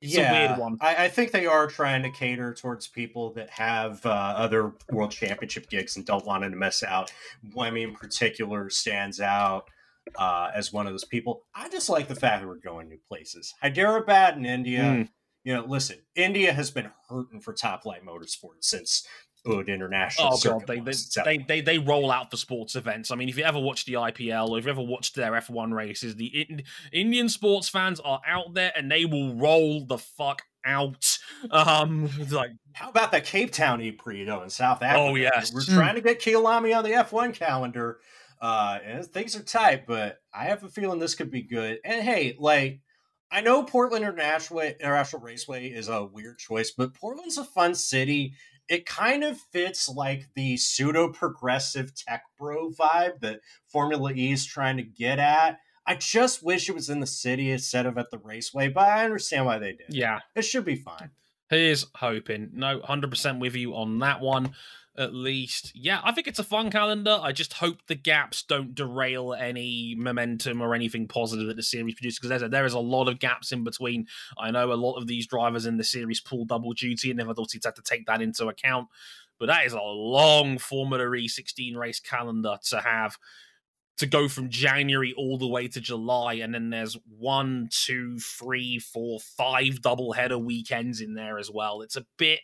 it's yeah, a weird one. I, I, think they are trying to cater towards people that have uh, other world championship gigs and don't want to miss out. Buemi in particular stands out uh, as one of those people. I just like the fact that we're going new places. Hyderabad in India. Mm you know, listen, India has been hurting for top line motorsports since Buddh International. Oh god, they they, they, they they roll out for sports events. I mean, if you ever watched the IPL or if you ever watched their F1 races, the in, Indian sports fans are out there and they will roll the fuck out. Um, like how about the Cape Town E-Prix though in South Africa? Oh yes, we're trying to get Kyalami on the F1 calendar. Uh, and things are tight, but I have a feeling this could be good. And hey, like I know Portland International International Raceway is a weird choice, but Portland's a fun city. It kind of fits like the pseudo progressive tech bro vibe that Formula E is trying to get at. I just wish it was in the city instead of at the raceway, but I understand why they did. Yeah. It should be fine. Here's hoping. No, 100% with you on that one at least. Yeah, I think it's a fun calendar. I just hope the gaps don't derail any momentum or anything positive that the series produces because there's a, there is a lot of gaps in between. I know a lot of these drivers in the series pull double duty and never thought he'd have to take that into account. But that is a long Formula E 16 race calendar to have to go from January all the way to July, and then there's one, two, three, four, five double header weekends in there as well. It's a bit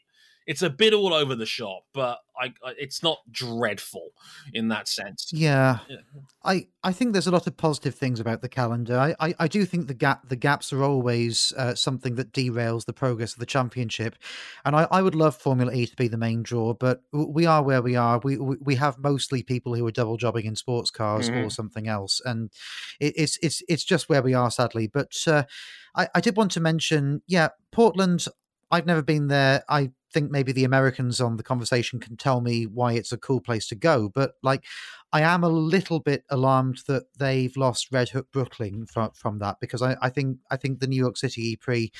it's a bit all over the shop, but I, I it's not dreadful in that sense. Yeah. yeah. I I think there's a lot of positive things about the calendar. I I, I do think the gap the gaps are always uh, something that derails the progress of the championship, and I, I would love Formula E to be the main draw, but we are where we are. We we have mostly people who are double jobbing in sports cars mm-hmm. or something else, and it, it's it's it's just where we are sadly. But uh, I I did want to mention, yeah, Portland. I've never been there. I think maybe the Americans on the conversation can tell me why it's a cool place to go. But like, I am a little bit alarmed that they've lost Red Hook Brooklyn from from that because I, I think I think the New York City E-Prix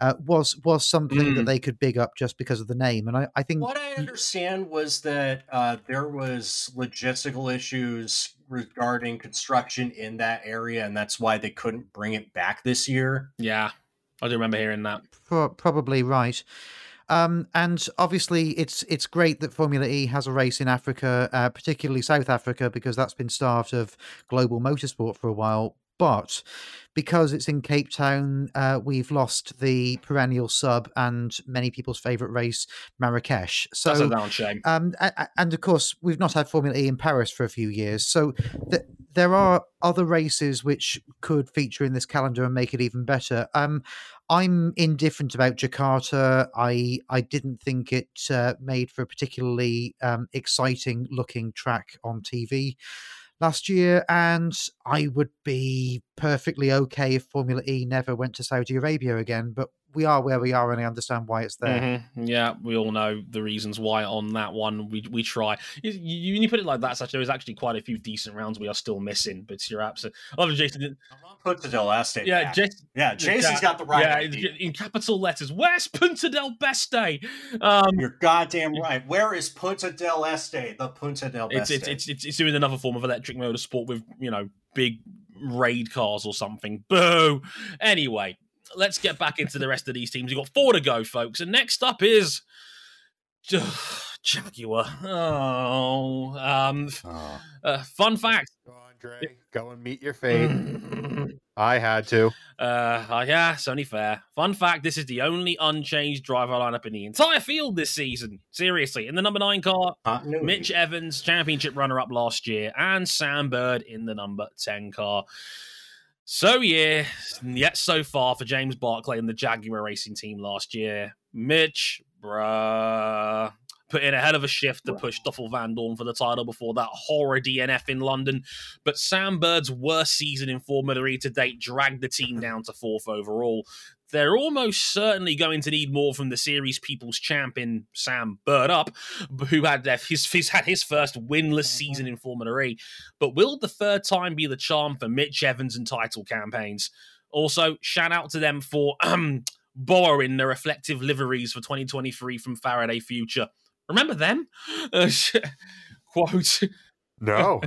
uh, was was something mm. that they could big up just because of the name. And I, I think what I understand was that uh, there was logistical issues regarding construction in that area, and that's why they couldn't bring it back this year. Yeah, I do remember hearing that. Pro- probably right. Um, and obviously, it's it's great that Formula E has a race in Africa, uh, particularly South Africa, because that's been starved of global motorsport for a while. But because it's in Cape Town, uh, we've lost the perennial sub and many people's favourite race, Marrakesh. So that's a darn shame. Um, and of course, we've not had Formula E in Paris for a few years. So there are other races which could feature in this calendar and make it even better. Um, I'm indifferent about Jakarta. I I didn't think it uh, made for a particularly um, exciting looking track on TV last year, and I would be perfectly okay if Formula E never went to Saudi Arabia again. But we are where we are, and I understand why it's there. Mm-hmm. Yeah, we all know the reasons why on that one. We we try. You, you, you put it like that, such there is actually quite a few decent rounds we are still missing. But you're absolutely. I love Jason. Punta del Este. Yeah, Jason, yeah, Jason's got the right. Yeah, idea. in capital letters. Where's Punta del Beste? Um, you're goddamn right. Where is Punta del Este? The Punta del Beste. It's it's it's, it's doing another form of electric motorsport with you know big raid cars or something. Boo. Anyway, let's get back into the rest of these teams. We've got four to go, folks. And next up is Jaguar. Oh, um, oh. Uh, fun fact. Go, Dre, go and meet your fate. I had to. Uh, uh, yeah, it's only fair. Fun fact: this is the only unchanged driver lineup in the entire field this season. Seriously, in the number nine car, Continuity. Mitch Evans, championship runner-up last year, and Sam Bird in the number ten car. So yeah, yet so far for James Barclay and the Jaguar Racing Team last year. Mitch, bruh, put in a hell of a shift to push Stoffel Vandoorne for the title before that horror DNF in London. But Sam Bird's worst season in Formula E to date dragged the team down to fourth overall. They're almost certainly going to need more from the series people's champion Sam Bird up, who had his, his had his first winless season in Formula E. But will the third time be the charm for Mitch Evans and title campaigns? Also, shout out to them for um, borrowing the reflective liveries for 2023 from Faraday Future. Remember them? Uh, quote. No,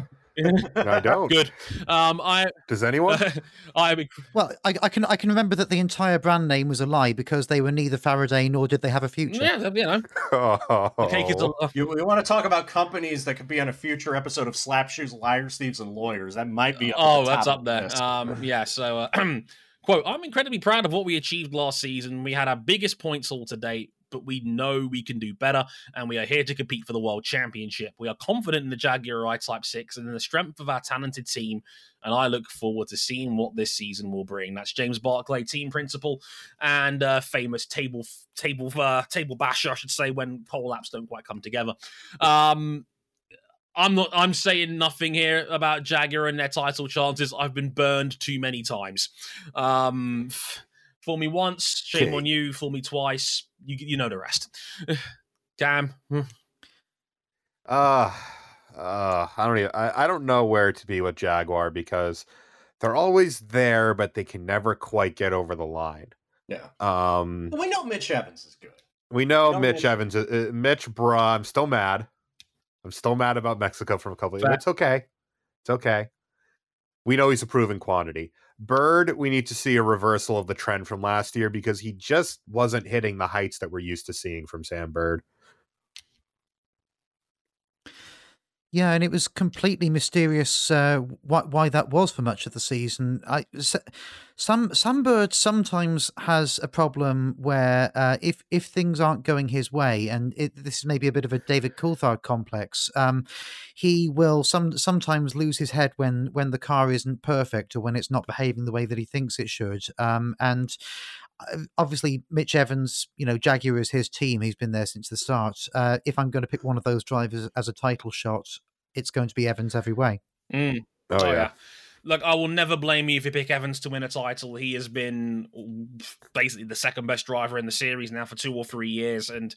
I don't. Good. Um, I Does anyone? I Well, I, I can I can remember that the entire brand name was a lie because they were neither Faraday nor did they have a future. yeah, you know, oh. the cake is a, You, we want to talk about companies that could be on a future episode of Slap Shoes, Liars, Thieves, and Lawyers. That might be. Up oh, the that's up there. the Um, yeah. So, uh, quote: I'm incredibly proud of what we achieved last season. We had our biggest points all to date. But we know we can do better, and we are here to compete for the world championship. We are confident in the Jaguar I Type 6 and in the strength of our talented team, and I look forward to seeing what this season will bring. That's James Barclay, team principal, and uh, famous table table uh, table basher, I should say, when pole laps don't quite come together. Um, I'm not. I'm saying nothing here about Jaguar and their title chances. I've been burned too many times. Um, fool me once, shame Okay. on you. For me twice, you you know the rest. Damn. Uh, uh, I don't even. I, I don't know where to be with Jaguar because they're always there, but they can never quite get over the line. yeah. Um, we know Mitch Evans is good. we know No, Mitch Mitch- Evans, uh, uh, Mitch, bruh. I'm still mad. I'm still mad about Mexico from a couple. Of, Fact. it's okay. It's okay. We know he's a proven quantity. Bird, we need to see a reversal of the trend from last year because he just wasn't hitting the heights that we're used to seeing from Sam Bird. Yeah, and it was completely mysterious uh, why why that was for much of the season. I s- some Sam Bird sometimes has a problem where uh, if if things aren't going his way, and it, this is maybe a bit of a David Coulthard complex, um, he will some sometimes lose his head when when the car isn't perfect or when it's not behaving the way that he thinks it should. Um, and obviously Mitch Evans, you know, Jaguar is his team. He's been there since the start. Uh, if I'm going to pick one of those drivers as a title shot, it's going to be Evans every way. Mm. Oh, Oh, yeah. yeah. Look, I will never blame you if you pick Evans to win a title. He has been basically the second best driver in the series now for two or three years, and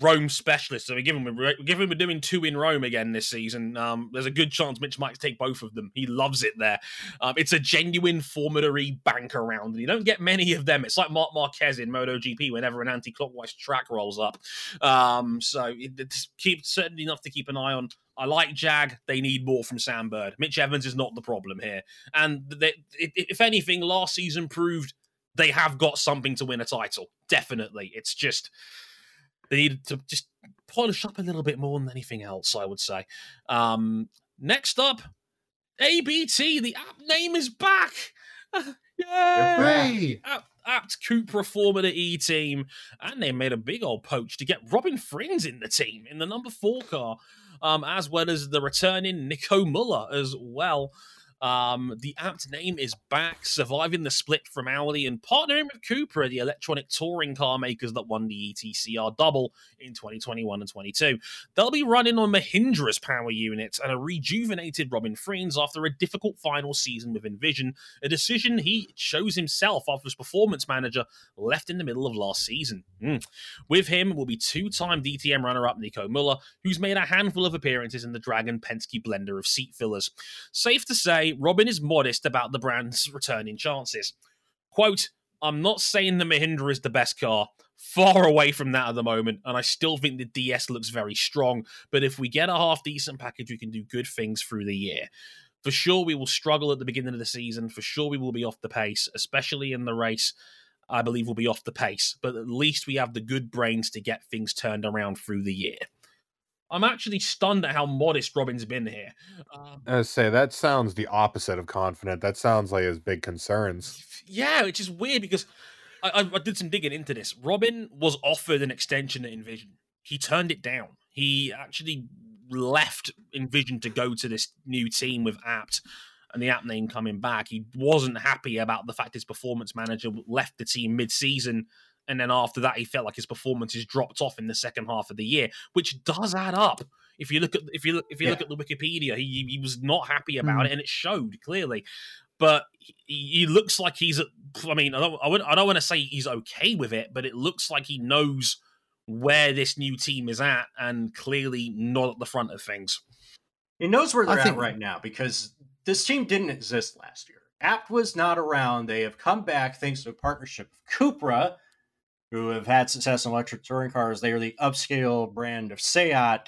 Rome specialist. So we give him a, give him a doing two in Rome again this season. Um, there's a good chance Mitch might take both of them. He loves it there. Um, it's a genuine Formula E bank around, and you don't get many of them. It's like Marc Marquez in MotoGP whenever an anti-clockwise track rolls up. Um, so it, it's keep certainly enough to keep an eye on. I like Jag. They need more from Sam Bird. Mitch Evans is not the problem here. And they, if anything, last season proved they have got something to win a title. Definitely. It's just they need to just polish up a little bit more than anything else, I would say. Um, next up, ABT. The Abt name is back. Yay! Abt, Abt Cupra Formula E team, and they made a big old poach to get Robin Frijns in the team in the number four car, um, as well as the returning Nico Muller as well. Um, the Abt name is back, surviving the split from Audi and partnering with Cupra, the electronic touring car makers that won the ETCR double in 2021 and 22. They'll be running on Mahindra's power unit and a rejuvenated Robin Frijns after a difficult final season with Envision, a decision he chose himself after his performance manager left in the middle of last season. Mm. With him will be two time DTM runner up Nico Muller, who's made a handful of appearances in the Dragon Penske blender of seat fillers. Safe to say, Robin is modest about the brand's returning chances. Quote, I'm not saying the Mahindra is the best car. Far away from that at the moment, and I still think the DS looks very strong. But if we get a half decent package, we can do good things through the year. For sure, we will struggle at the beginning of the season. For sure, we will be off the pace, especially in the race. I believe we'll be off the pace, but at least we have the good brains to get things turned around through the year. I'm actually stunned at how modest Robin's been here. Um, I say that sounds the opposite of confident. That sounds like his big concerns. Yeah, which is weird because I, I, I did some digging into this. Robin was offered an extension at Envision. He turned it down. He actually left Envision to go to this new team with Abt and the Abt name coming back. He wasn't happy about the fact his performance manager left the team mid-season and then after that he felt like his performances dropped off in the second half of the year, which does add up. If you look at if you look if you yeah. look at the Wikipedia, he he was not happy about mm. it, and it showed clearly. But he, he looks like he's. I mean, I don't, I, would, I don't want to say he's okay with it, but it looks like he knows where this new team is at, and clearly not at the front of things. He knows where they're I at right now because this team didn't exist last year. Abt was not around. They have come back thanks to a partnership with Cupra, who have had success in electric touring cars. They are the upscale brand of Seat,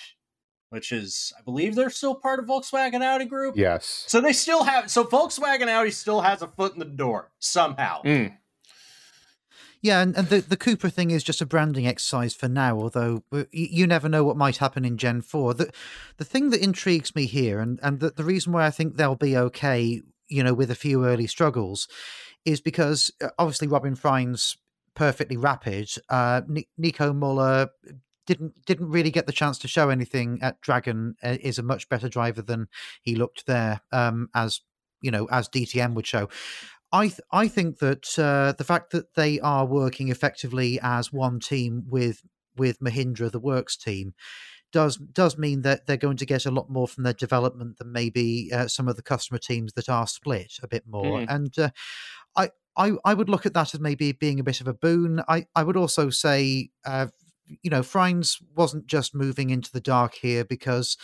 which is, I believe, they're still part of Volkswagen Audi Group. Yes. So they still have. So Volkswagen Audi still has a foot in the door somehow. Mm. Yeah, and, and the, the Cupra thing is just a branding exercise for now, although you, you never know what might happen in Gen 4. The, the thing that intrigues me here, and, and the, the reason why I think they'll be okay, you know, with a few early struggles, is because uh, obviously Robin Frijns perfectly rapid. Uh, Nico Muller didn't didn't really get the chance to show anything at Dragon. Uh, is a much better driver than he looked there, um, as you know, as DTM would show. I th- I think that uh, the fact that they are working effectively as one team with with Mahindra, the works team, does does mean that they're going to get a lot more from their development than maybe uh, some of the customer teams that are split a bit more. Mm. And uh, I, I I would look at that as maybe being a bit of a boon. I I would also say, uh, you know, Frijns wasn't just moving into the dark here because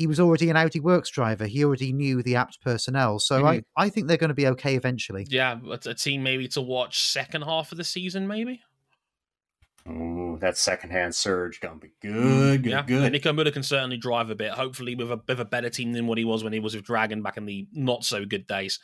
he was already an Audi Works driver. He already knew the Abt personnel. So mm-hmm. I, I think they're going to be okay eventually. Yeah, a team maybe to watch second half of the season, maybe. Oh, that secondhand surge gonna be good, good, yeah. good. And Nico Muller can certainly drive a bit. Hopefully, with a with a better team than what he was when he was with Dragon back in the not so good days.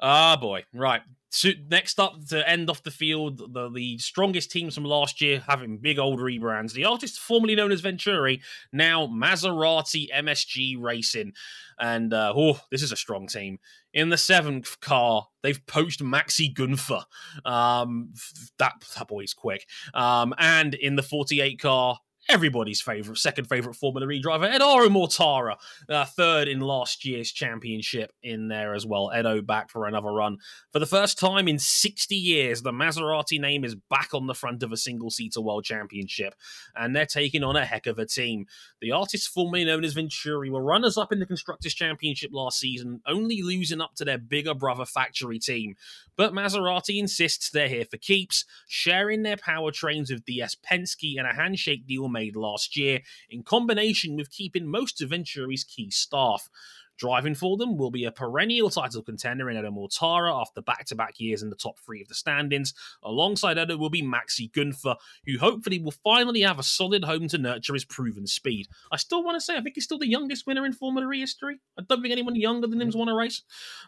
Ah, boy. Right. So next up to end off the field, the, the strongest teams from last year having big old rebrands. The artist formerly known as Venturi, now Maserati MSG Racing. And uh, oh, this is a strong team. In the seventh car, they've poached Maxi Gunther. Um, that, that boy's quick. Um, and in the 48 car, everybody's favorite, second favorite Formula E driver, Edo Mortara, uh, third in last year's championship in there as well. Edo back for another run. For the first time in 60 years, the Maserati name is back on the front of a single seater world championship, and they're taking on a heck of a team. The artists formerly known as Venturi were runners up in the Constructors' Championship last season, only losing up to their bigger brother factory team. But Maserati insists they're here for keeps, sharing their powertrains with DS Penske and a handshake deal made last year, in combination with keeping most of Venturi's key staff. Driving for them will be a perennial title contender in Edo Mortara after back to back years in the top three of the standings. Alongside Edo will be Maxi Gunther, who hopefully will finally have a solid home to nurture his proven speed. I still want to say, I think he's still the youngest winner in Formula E history. I don't think anyone younger than him's won a race.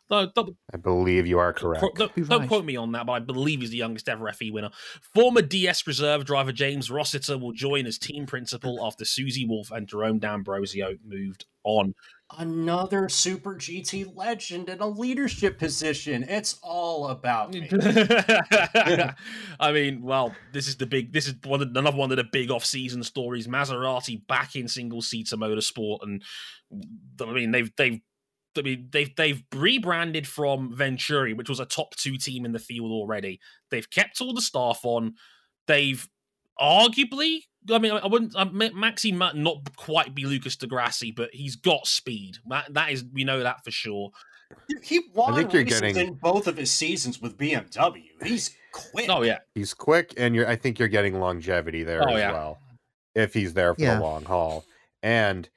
Though, I believe you are correct. Don't, don't right. quote me on that, but I believe he's the youngest ever FE winner. Former DS reserve driver James Rossiter will join as team principal after Susie Wolff and Jerome D'Ambrosio moved on another super GT legend in a leadership position. It's all about me. I mean, well, this is the big. This is one of, another one of the big off-season stories. Maserati back in single-seater motorsport, and I mean they've they've. I mean, they've they've rebranded from Venturi, which was a top two team in the field already. They've kept all the staff on. They've arguably I mean, I wouldn't. Uh, Maxi might not quite be Lucas di Grassi, but he's got speed. That that is, we know that for sure. He won I think you're getting... in both of his seasons with BMW. He's quick. Oh yeah, he's quick, and you're. I think you're getting longevity there oh, as yeah. well, if he's there for yeah. the long haul. And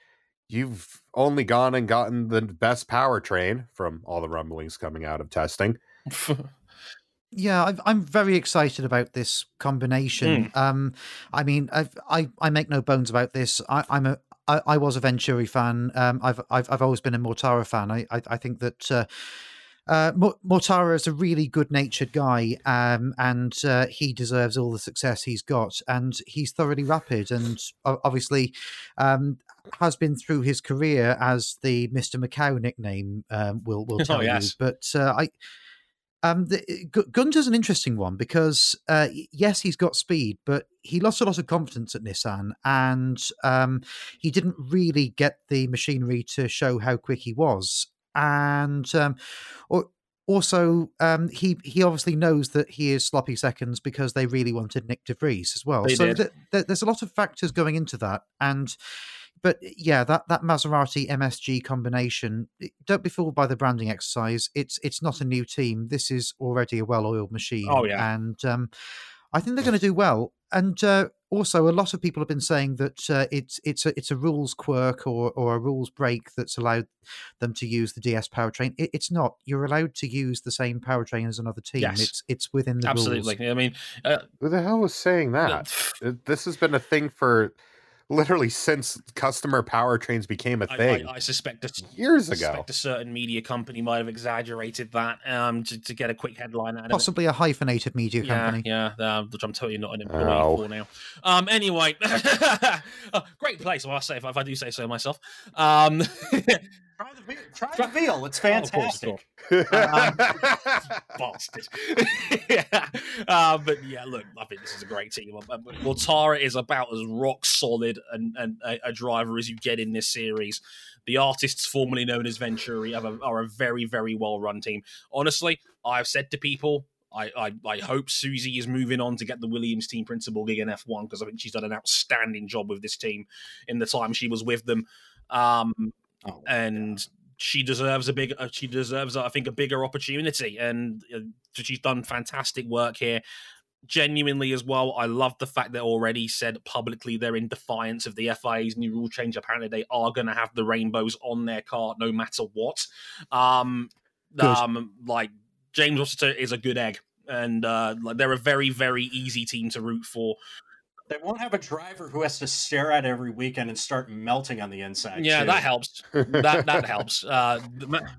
you've only gone and gotten the best powertrain from all the rumblings coming out of testing. Yeah, i am very excited about this combination. Mm. Um, I mean, I've, i I make no bones about this. I, I'm a I, I was a Venturi fan. Um, I've I've I've always been a Mortara fan. I I, I think that. Uh, uh, Mortara is a really good-natured guy, um, and uh, he deserves all the success he's got. And he's thoroughly rapid, and obviously um, has been through his career as the Mister Macau nickname um, will will oh, tell oh, yes. you. But uh, I. Um, the, Gunter's an interesting one because uh, yes, he's got speed, but he lost a lot of confidence at Nissan, and um, he didn't really get the machinery to show how quick he was and um, or, also um, he he obviously knows that he is sloppy seconds because they really wanted Nyck de Vries as well. They so th- th- there's a lot of factors going into that, and but yeah, that that Maserati MSG combination. Don't be fooled by the branding exercise. It's it's not a new team. This is already a well-oiled machine. Oh yeah, and um, I think they're going to do well. And uh, also, a lot of people have been saying that uh, it's it's a it's a rules quirk or or a rules break that's allowed them to use the DS powertrain. It, it's not. You're allowed to use the same powertrain as another team. Yes. It's it's within the absolutely. Rules. I mean, uh, who the hell was saying that? this has been a thing for literally since customer powertrains became a thing. I, I, I suspect a, years I ago, suspect a certain media company might have exaggerated that um, to, to get a quick headline out Possibly a hyphenated media yeah, company. Yeah, uh, which I'm totally not an employee oh. for now. Um, anyway, uh, great place, I must say, if, if I do say so myself. Um, Try the, try the veal. It's fantastic. Oh, um, bastard. yeah. Uh, but yeah, look, I think this is a great team. Mortara is about as rock solid and, and a, a, driver as you get in this series. The artists formerly known as Venturi are a, are a very, very well run team. Honestly, I've said to people, I, I, I, hope Susie is moving on to get the Williams team principal gig in F1 because I think she's done an outstanding job with this team in the time she was with them. Um, Oh, and she deserves a big. Uh, she deserves, I think, a bigger opportunity, and uh, she's done fantastic work here. Genuinely, as well, I love the fact they already said publicly they're in defiance of the FIA's new rule change. Apparently, they are going to have the rainbows on their car no matter what. Um, um, like James Rossiter is a good egg, and uh, like they're a very, very easy team to root for. They won't have a driver who has to stare at every weekend and start melting on the inside. Yeah, too. that helps. that that helps. Uh,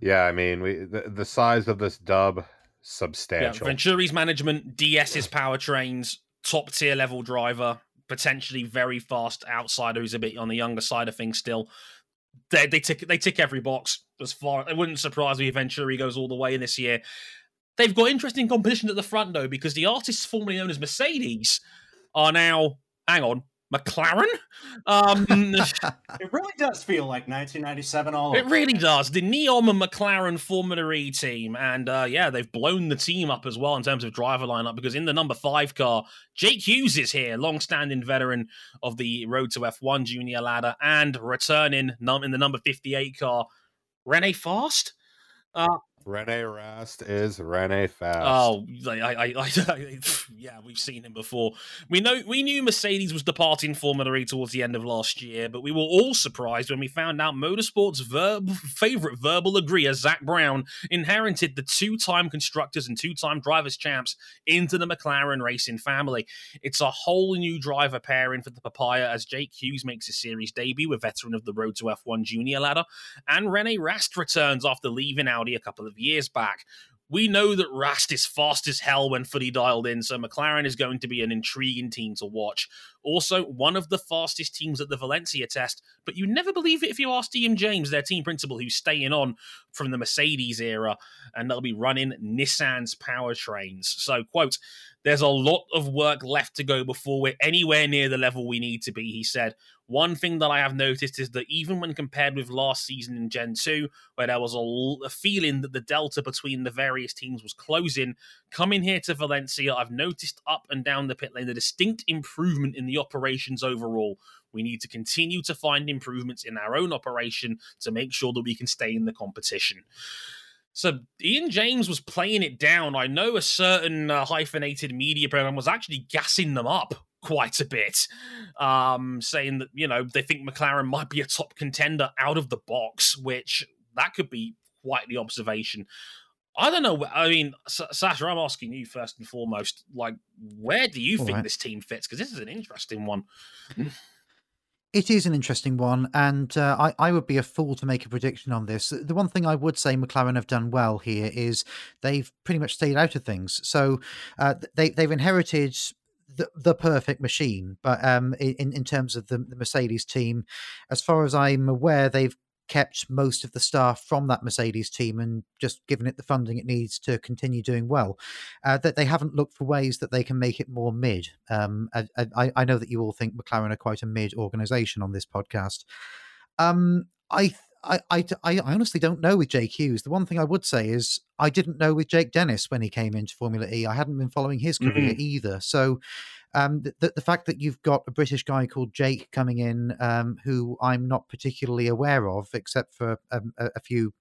yeah, I mean, we the, the size of this dub substantial. Yeah, Venturi's management, DS's powertrains, top tier level driver, potentially very fast outsider who's a bit on the younger side of things still. They they tick they tick every box as far. It wouldn't surprise me if Venturi goes all the way in this year. They've got interesting competition at the front though, because the artists formerly known as Mercedes are now, hang on, McLaren. Um, it really does feel like 1997 all. It really does. The Neom and McLaren Formula E team, and uh, yeah, they've blown the team up as well in terms of driver lineup because in the number five car, Jake Hughes is here, long-standing veteran of the Road to F1 Junior ladder, and returning in the number 58 car, Rene Fast. Uh, Rene Rast is Rene Fast. Oh, I, I, I, yeah, we've seen him before. We know we knew Mercedes was departing Formula E towards the end of last year, but we were all surprised when we found out Motorsport's verb, favorite verbal agreeer, Zak Brown, inherited the two-time constructors and two-time drivers champs into the McLaren racing family. It's a whole new driver pairing for the Papaya as Jake Hughes makes his series debut, a veteran of the Road to F1 Junior ladder, and Rene Rast returns after leaving Audi a couple of of years back. We know that Rast is fast as hell when fully dialed in, so McLaren is going to be an intriguing team to watch. Also, one of the fastest teams at the Valencia test, but you never believe it if you ask Ian James, their team principal, who's staying on from the Mercedes era, and they'll be running Nissan's powertrains. So, quote, there's a lot of work left to go before we're anywhere near the level we need to be, he said. One thing that I have noticed is that even when compared with last season in Gen 2, where there was a, feeling that the delta between the various teams was closing, coming here to Valencia, I've noticed up and down the pit lane a distinct improvement in the operations overall. We need to continue to find improvements in our own operation to make sure that we can stay in the competition. So Ian James was playing it down. I know a certain uh, hyphenated media program was actually gassing them up quite a bit, um, saying that you know they think McLaren might be a top contender out of the box, which that could be quite the observation. I don't know. I mean, Sasha, I'm asking you first and foremost. Like, where do you All think right. this team fits? Because this is an interesting one. It is an interesting one, and uh, I, I would be a fool to make a prediction on this. The one thing I would say McLaren have done well here is they've pretty much stayed out of things. So uh, they they've inherited the, the perfect machine, but um, in in terms of the, the Mercedes team, as far as I'm aware, they've kept most of the staff from that Mercedes team and just given it the funding it needs to continue doing well. Uh, that they haven't looked for ways that they can make it more mid. Um, I, I, I, know that you all think McLaren are quite a mid organization on this podcast. Um, I, I, I, I honestly don't know with Jake Hughes. The one thing I would say is I didn't know with Jake Dennis when he came into Formula E. I hadn't been following his career mm-hmm. either. So um, the, the fact that you've got a British guy called Jake coming in, um, who I'm not particularly aware of, except for um, a, a, few.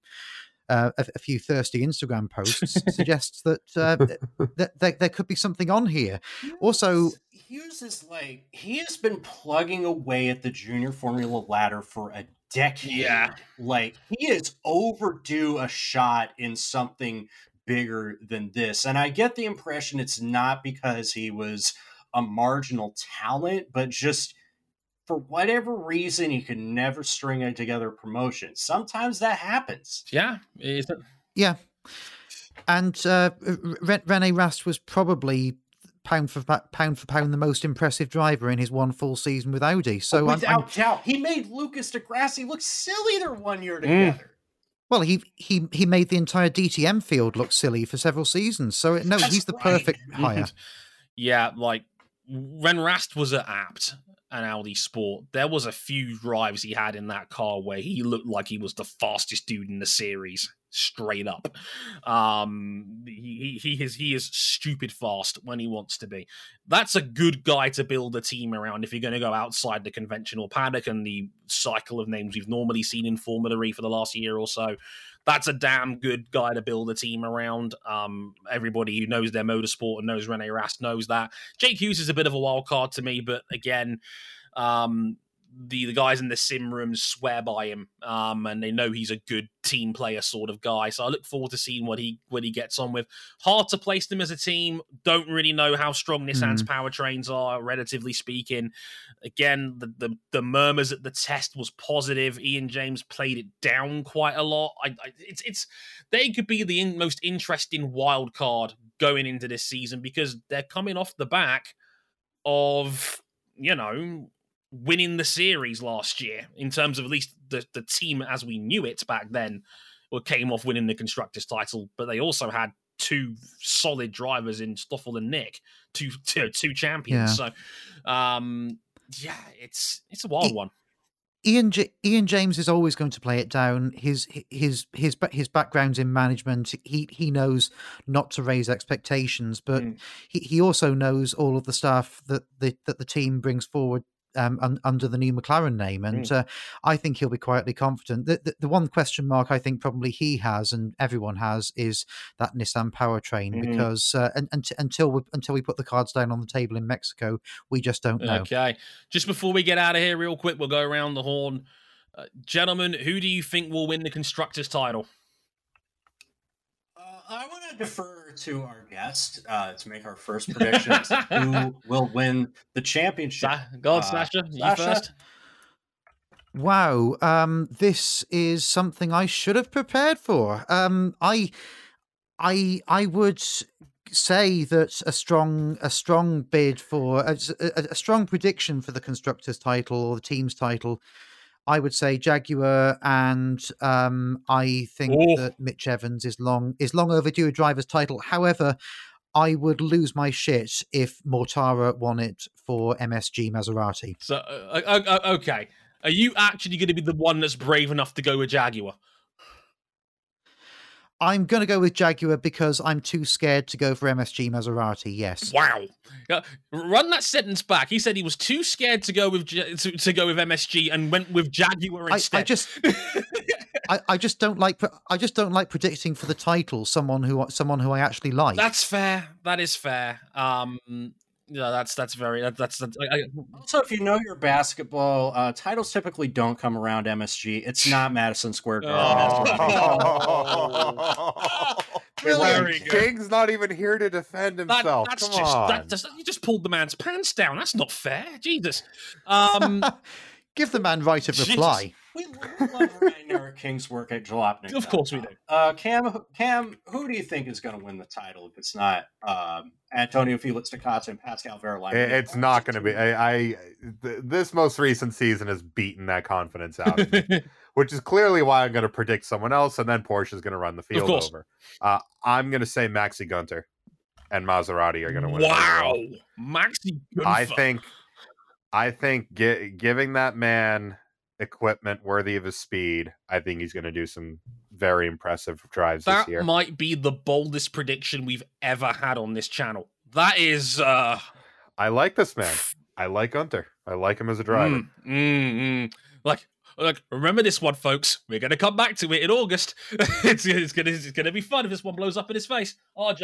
Uh, a, a, few thirsty Instagram posts suggests that uh, that there, there, could be something on here. Also, Hughes is like he has been plugging away at the junior formula ladder for a decade. Yeah, like he is overdue a shot in something bigger than this. And I get the impression it's not because he was a marginal talent, but just for whatever reason, he could never string it together promotion. Sometimes that happens. Yeah. Yeah. And uh, Rene Rast was probably pound for pound for pound the most impressive driver in his one full season with Audi. So without I'm, I'm, doubt, he made Lucas di Grassi look silly their one year mm. together. Mm. Well, he he he made the entire DTM field look silly for several seasons. So no, That's he's the right. perfect hire. yeah, like when Rast was at Abt and Audi Sport, there was a few drives he had in that car where he looked like he was the fastest dude in the series, straight up. Um, he he is he is stupid fast when he wants to be. That's a good guy to build a team around if you're going to go outside the conventional paddock and the cycle of names we've normally seen in Formula E for the last year or so that's a damn good guy to build a team around. Um, everybody who knows their motorsport and knows Rene Rast knows that. Jake Hughes is a bit of a wild card to me, but again, um, the the guys in the sim rooms swear by him, um, and they know he's a good team player sort of guy. So I look forward to seeing what he what he gets on with. Hard to place them as a team. Don't really know how strong Nissan's mm. powertrains are, relatively speaking. Again, the, the, the murmurs at the test was positive. Ian James played it down quite a lot. I, I, it's it's they could be the in, most interesting wild card going into this season because they're coming off the back of you know winning the series last year in terms of at least the, the team as we knew it back then or came off winning the constructors title but they also had two solid drivers in Stoffel and Nyck two two, two champions yeah. so um yeah it's it's a wild it, one Ian J- Ian James is always going to play it down. His his his his background's in management. He he knows not to raise expectations, but mm. he, he also knows all of the stuff that the that the team brings forward um, un, under the new McLaren name, and mm. uh, I think he'll be quietly confident. The, the, the, one question mark I think probably he has and everyone has is that Nissan powertrain mm. because uh, and, and, until we until we put the cards down on the table in Mexico, we just don't know. Okay, just before we get out of here, real quick, we'll go around the horn, uh, gentlemen. Who do you think will win the constructors' title? I want to defer to our guest uh, to make our first predictions. who will win the championship? Go on, uh, Sasha. You Sasha? first. Wow, um, this is something I should have prepared for. Um, I, I, I would say that a strong, a strong bid for a, a, a strong prediction for the constructors' title or the team's title I would say Jaguar, and um, I think oh. that Mitch Evans is long is long overdue a driver's title. However, I would lose my shit if Mortara won it for MSG Maserati. So, uh, uh, uh, okay, are you actually going to be the one that's brave enough to go with Jaguar? I'm going to go with Jaguar because I'm too scared to go for MSG Maserati. Yes. Wow. run that sentence back. He said he was too scared to go with to, to go with MSG and went with Jaguar instead. I, I just I, I, just don't like I just don't like predicting for the title someone who someone who I actually like. That's fair. That is fair. Um yeah, that's that's very that, that's, that's I, also if you know your basketball uh, titles typically don't come around MSG. It's not Madison Square Garden. Oh. King's not even here to defend himself. That, Come just, on, that, you just pulled the man's pants down. That's not fair, Jesus. Um, Give the man right of reply. We love Eric King's work at Jalopnik. Of course we do. Uh, Cam, Cam, who do you think is going to win the title if it's not um, Antonio Felix da Costa and Pascal Wehrlein? It's not going to be. I, I th- this most recent season has beaten that confidence out of me, which is clearly why I'm going to predict someone else, and then Porsche is going to run the field over. Uh, I'm going to say Maxi Günther and Maserati are going to win. Wow, Maxi. Günther. I think. I think gi- giving that man equipment worthy of his speed, I think he's going to do some very impressive drives that this year. might be the boldest prediction we've ever had on this channel. That is. uh I like this man. I like Günther. I like him as a driver. Mm, mm, mm. Like, like, remember this one, folks. We're going to come back to it in August. it's, it's going to it's going to be fun if this one blows up in his face. RJ.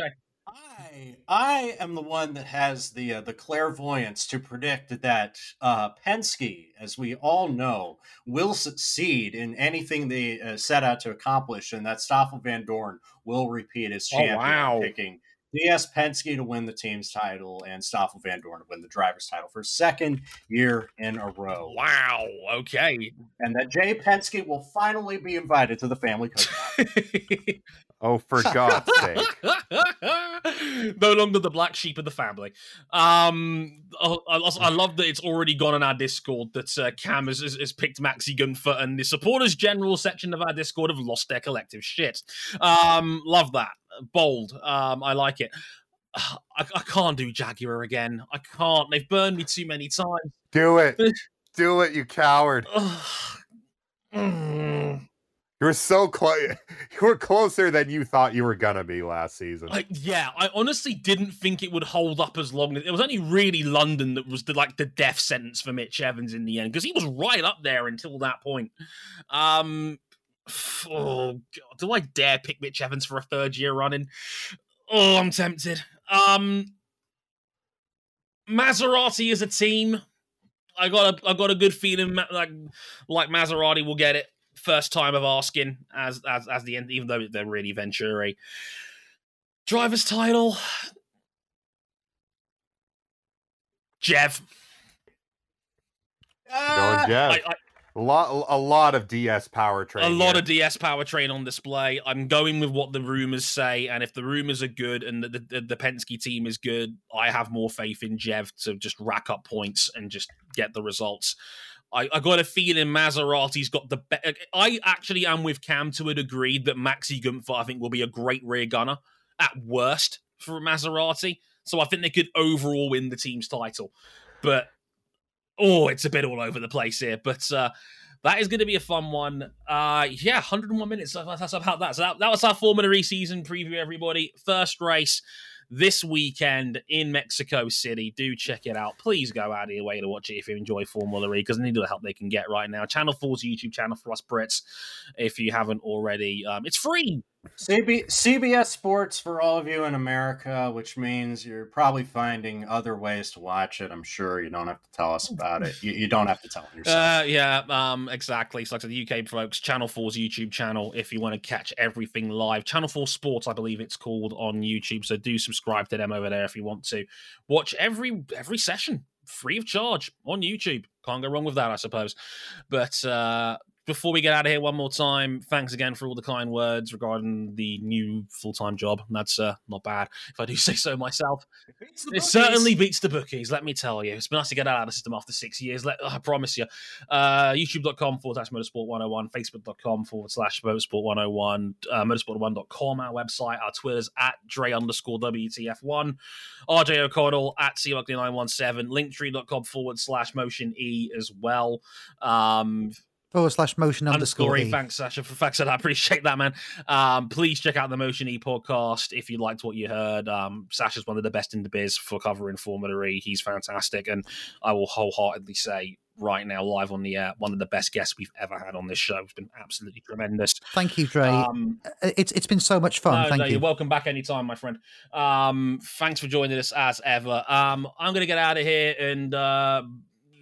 I I am the one that has the uh, the clairvoyance to predict that uh, Penske, as we all know, will succeed in anything they uh, set out to accomplish, and that Stoffel Vandoorne will repeat as Oh, champion, wow. picking DS Penske to win the team's title and Stoffel Vandoorne to win the driver's title for second year in a row, Wow. Okay. and that Jay Penske will finally be invited to the family cookout. Oh, for God's sake! no longer the black sheep of the family. Um, I, I, I love that it's already gone on our Discord that uh, Cam has, has, has picked Maxi Günther, and the supporters general section of our Discord have lost their collective shit. Um, love that. Bold. Um, I like it. I, I can't do Jaguar again. I can't. They've burned me too many times. Do it, do it, you coward! Mm. You were so close. You were closer than you thought you were gonna be last season. Yeah, I honestly didn't think it would hold up as long it was only really London that was the like the death sentence for Mitch Evans in the end because he was right up there until that point. Um, oh God, do I dare pick Mitch Evans for a third year running? Oh, I'm tempted. Um, Maserati is a team, I got a I got a good feeling like like Maserati will get it first time of asking as as as the end, even though they're really Venturi. Driver's title. Jev. Ah, Going Jev. I, I, a lot, a lot of DS powertrain. a lot of DS powertrain on display. I'm going with what the rumors say, and if the rumors are good and the, the, the Penske team is good, I have more faith in Jev to just rack up points and just get the results. I, I got a feeling Maserati's got the. Be- I actually am with Cam to a degree that Maxi Gunther I think will be a great rear gunner at worst for Maserati. So I think they could overall win the team's title, but oh, it's a bit all over the place here. But uh, that is going to be a fun one. Uh, yeah, 101 minutes. That's about that. So that, that was our Formula E season preview, everybody. First race this weekend in Mexico City. Do check it out. Please go out of your way to watch it if you enjoy Formula E because they need all the help they can get right now. Channel 4's YouTube channel for us Brits if you haven't already. Um, it's free. CB, CBS Sports for all of you in America, which means you're probably finding other ways to watch it. I'm sure you don't have to tell us about it. You, you don't have to tell yourself. Uh, yeah, um, exactly. So, like the UK folks, Channel 4's YouTube channel, if you want to catch everything live. Channel 4 Sports, I believe it's called on YouTube. So do subscribe to them over there if you want to. Watch every every session free of charge on YouTube. Can't go wrong with that, I suppose. But uh before we get out of here one more time, thanks again for all the kind words regarding the new full time job. That's uh, not bad, if I do say so myself. Beats It certainly beats the bookies, let me tell you. It's been nice to get out of the system after six years. Let, I promise you. Uh, YouTube.com forward slash motorsport 101, Facebook.com forward slash motorsport 101, uh, motorsport1.com, our website, our Twitters at Dre underscore WTF1, RJ O'Connell at CLuckley917, linktree.com forward slash motion E as well. Um, Forward slash motion underscore. underscore E. Thanks, Sasha, for facts. I appreciate that, man. Um, please check out the Motion E podcast if you liked what you heard. Um, Sasha's one of the best in the biz for covering Formula E. He's fantastic, and I will wholeheartedly say right now, live on the air, one of the best guests we've ever had on this show. It's been absolutely tremendous. Thank you, Dre. Um, Uh, it's it's been so much fun. no, Thank no, you. You're welcome back anytime, my friend. Um, thanks for joining us as ever. Um, I'm going to get out of here and uh,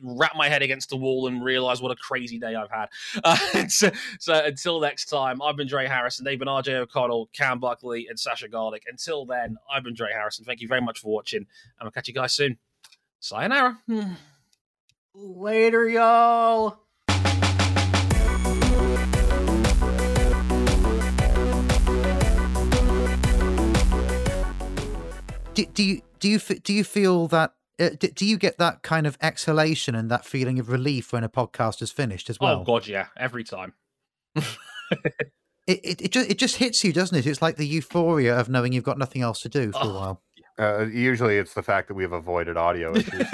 wrap my head against the wall and realize what a crazy day I've had. Uh, so, so until next time, I've been Dre Harrison. They've been RJ O'Connell, Cam Buckley, and Sasha Garlic. Until then, I've been Dre Harrison. Thank you very much for watching, and I'll catch you guys soon. Sayonara. Later, y'all. Do, do you do you do you feel that do you get that kind of exhalation and that feeling of relief when a podcast is finished as well? Oh god, yeah, every time. it, it it just it just hits you, doesn't it? It's like the euphoria of knowing you've got nothing else to do for oh. a while. Uh, usually, it's the fact that we have avoided audio issues.